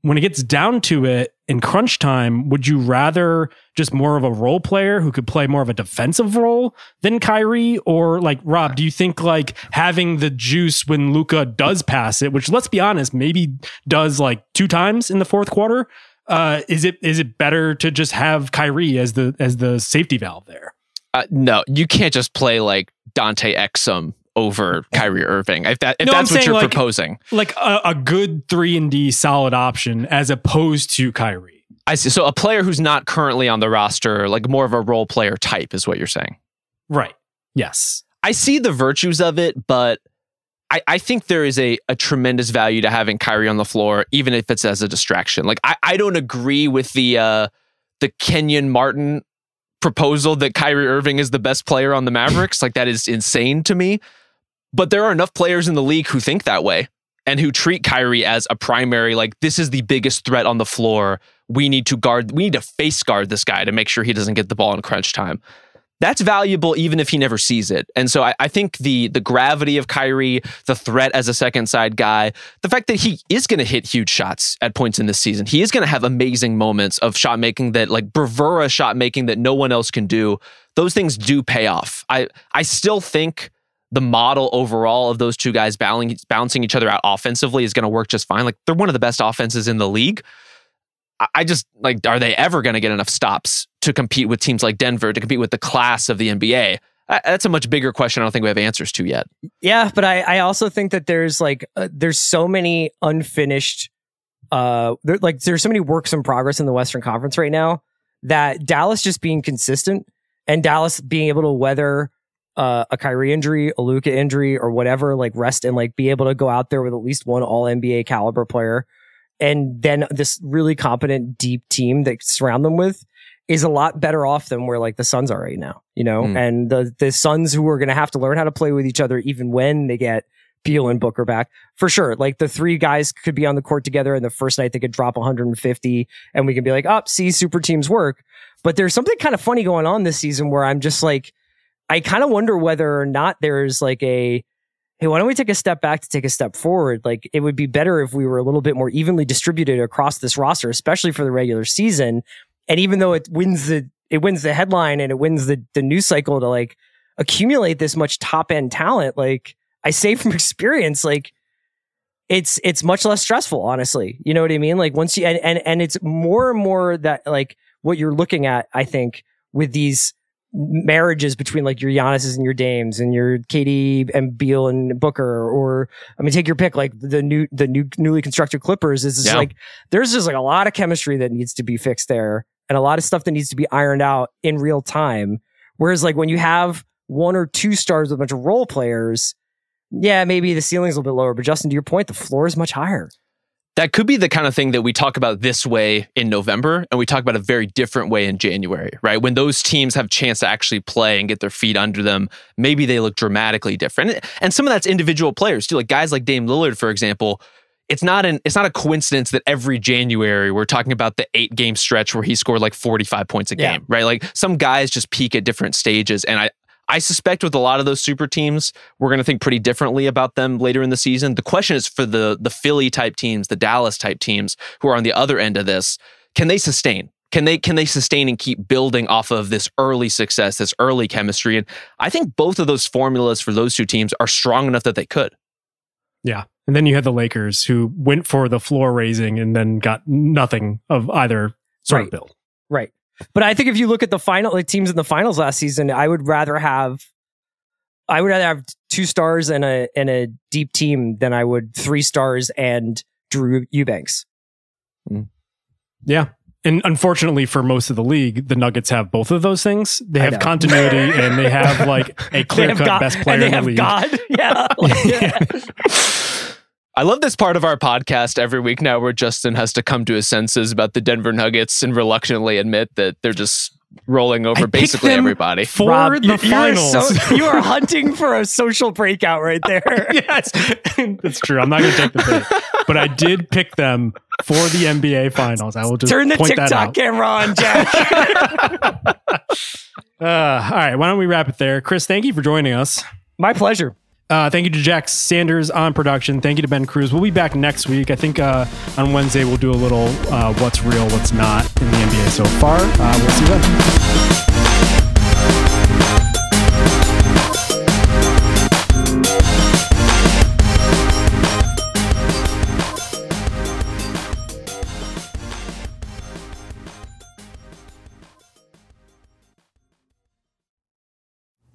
Speaker 1: when it gets down to it in crunch time, would you rather just more of a role player who could play more of a defensive role than Kyrie? Or like Rob, do you think like having the juice when Luka does pass it, which let's be honest, maybe does like two times in the fourth quarter? Uh, is it is it better to just have Kyrie as the as the safety valve there?
Speaker 3: Uh, no, you can't just play like Dante Exum over Kyrie Irving. If that if
Speaker 1: No,
Speaker 3: that's
Speaker 1: I'm
Speaker 3: what you're
Speaker 1: like-
Speaker 3: proposing.
Speaker 1: Like a, a good three and D solid option as opposed to Kyrie.
Speaker 3: I see. So a player who's not currently on the roster, like more of a role player type, is what you're saying.
Speaker 1: Right. Yes.
Speaker 3: I see the virtues of it, but I, I think there is a, a tremendous value to having Kyrie on the floor, even if it's as a distraction. Like I, I don't agree with the uh, the Kenyon Martin proposal that Kyrie Irving is the best player on the Mavericks. like that is insane to me. But there are enough players in the league who think that way and who treat Kyrie as a primary, like this is the biggest threat on the floor. We need to guard, we need to face guard this guy to make sure he doesn't get the ball in crunch time that's valuable even if he never sees it. And so I, I, think the the gravity of Kyrie, the threat as a second side guy, the fact that he is going to hit huge shots at points in this season, he is going to have amazing moments of shot making that like bravura shot making that no one else can do. Those things do pay off. I I still think the model overall of those two guys bouncing each other out offensively is going to work just fine. Like they're one of the best offenses in the league. I- just like, are they ever going to get enough stops to compete with teams like Denver, to compete with the class of the NBA? That's a much bigger question. I don't think we have answers to yet.
Speaker 2: Yeah, but I, I also think that there's like uh, there's so many unfinished uh there, like there's so many works in progress in the Western Conference right now that Dallas just being consistent and Dallas being able to weather uh, a Kyrie injury, a Luka injury, or whatever, like rest and like be able to go out there with at least one All NBA caliber player, and then this really competent deep team that surround them with is a lot better off than where like the Suns are right now, you know,
Speaker 3: Mm.
Speaker 2: and the the Suns who are going to have to learn how to play with each other even when they get Beal and Booker back for sure. Like the three guys could be on the court together, and the first night they could drop 150, and we can be like, "Up, see, super teams work." But there's something kind of funny going on this season where I'm just like, I kind of wonder whether or not there's like a hey, why don't we take a step back to take a step forward? Like it would be better if we were a little bit more evenly distributed across this roster, especially for the regular season. And even though it wins the it wins the headline and it wins the the news cycle to like accumulate this much top end talent, like I say from experience, like it's it's much less stressful, honestly. You know what I mean? Like once you and and, and it's more and more that like what you're looking at, I think, with these marriages between like your Giannis's and your Dames and your KD and Beal and Booker, or I mean, take your pick, like the new the new newly constructed Clippers. Is just
Speaker 3: Yeah.
Speaker 2: like there's just like a lot of chemistry that needs to be fixed there, and a lot of stuff that needs to be ironed out in real time. Whereas like when you have one or two stars with a bunch of role players, yeah, maybe the ceiling's a little bit lower. But Justin, to your point, the floor is much higher.
Speaker 3: That could be the kind of thing that we talk about this way in November and we talk about a very different way in January, right? When those teams have chance to actually play and get their feet under them, maybe they look dramatically different. And some of that's individual players too, like guys like Dame Lillard, for example. It's not an it's not a coincidence that every January we're talking about the eight game stretch where he scored like 45 points a
Speaker 2: Yeah.
Speaker 3: game, right? Like some guys just peak at different stages. And I I suspect with a lot of those super teams, we're going to think pretty differently about them later in the season. The question is for the the Philly type teams, the Dallas type teams who are on the other end of this, can they sustain? Can they can they sustain and keep building off of this early success, this early chemistry? And I think both of those formulas for those two teams are strong enough that they could.
Speaker 1: Yeah. And then you had the Lakers who went for the floor raising and then got nothing of either sort
Speaker 2: Right.
Speaker 1: of build.
Speaker 2: Right. But I think if you look at the final like teams in the finals last season, I would rather have I would rather have two stars and a and a deep team than I would three stars and Drew Eubanks. Mm.
Speaker 1: Yeah. And unfortunately for most of the league, the Nuggets have both of those things. They have continuity and they have like a clear cut best player
Speaker 2: and they
Speaker 1: in the
Speaker 2: have
Speaker 1: league.
Speaker 2: God. Yeah. Like,
Speaker 3: I love this part of our podcast every week now where Justin has to come to his senses about the Denver Nuggets and reluctantly admit that they're just rolling over
Speaker 1: picked
Speaker 3: basically
Speaker 1: them
Speaker 3: everybody.
Speaker 1: for
Speaker 2: Rob,
Speaker 1: the
Speaker 2: you- you're
Speaker 1: finals.
Speaker 2: so- you are hunting for a social breakout right there.
Speaker 1: yes, that's true. I'm not going to take the bait, but I did pick them for the NBA finals. I will just
Speaker 2: Turn the
Speaker 1: point that
Speaker 2: TikTok
Speaker 1: out.
Speaker 2: camera on, Jack.
Speaker 1: Uh, all right, why don't we wrap it there? Chris, thank you for joining us.
Speaker 2: My pleasure.
Speaker 1: Uh, thank you to Jack Sanders on production. Thank you to Ben Cruz. We'll be back next week. I think uh, on Wednesday we'll do a little uh, what's real, what's not in the NBA so far. Uh, we'll see you then.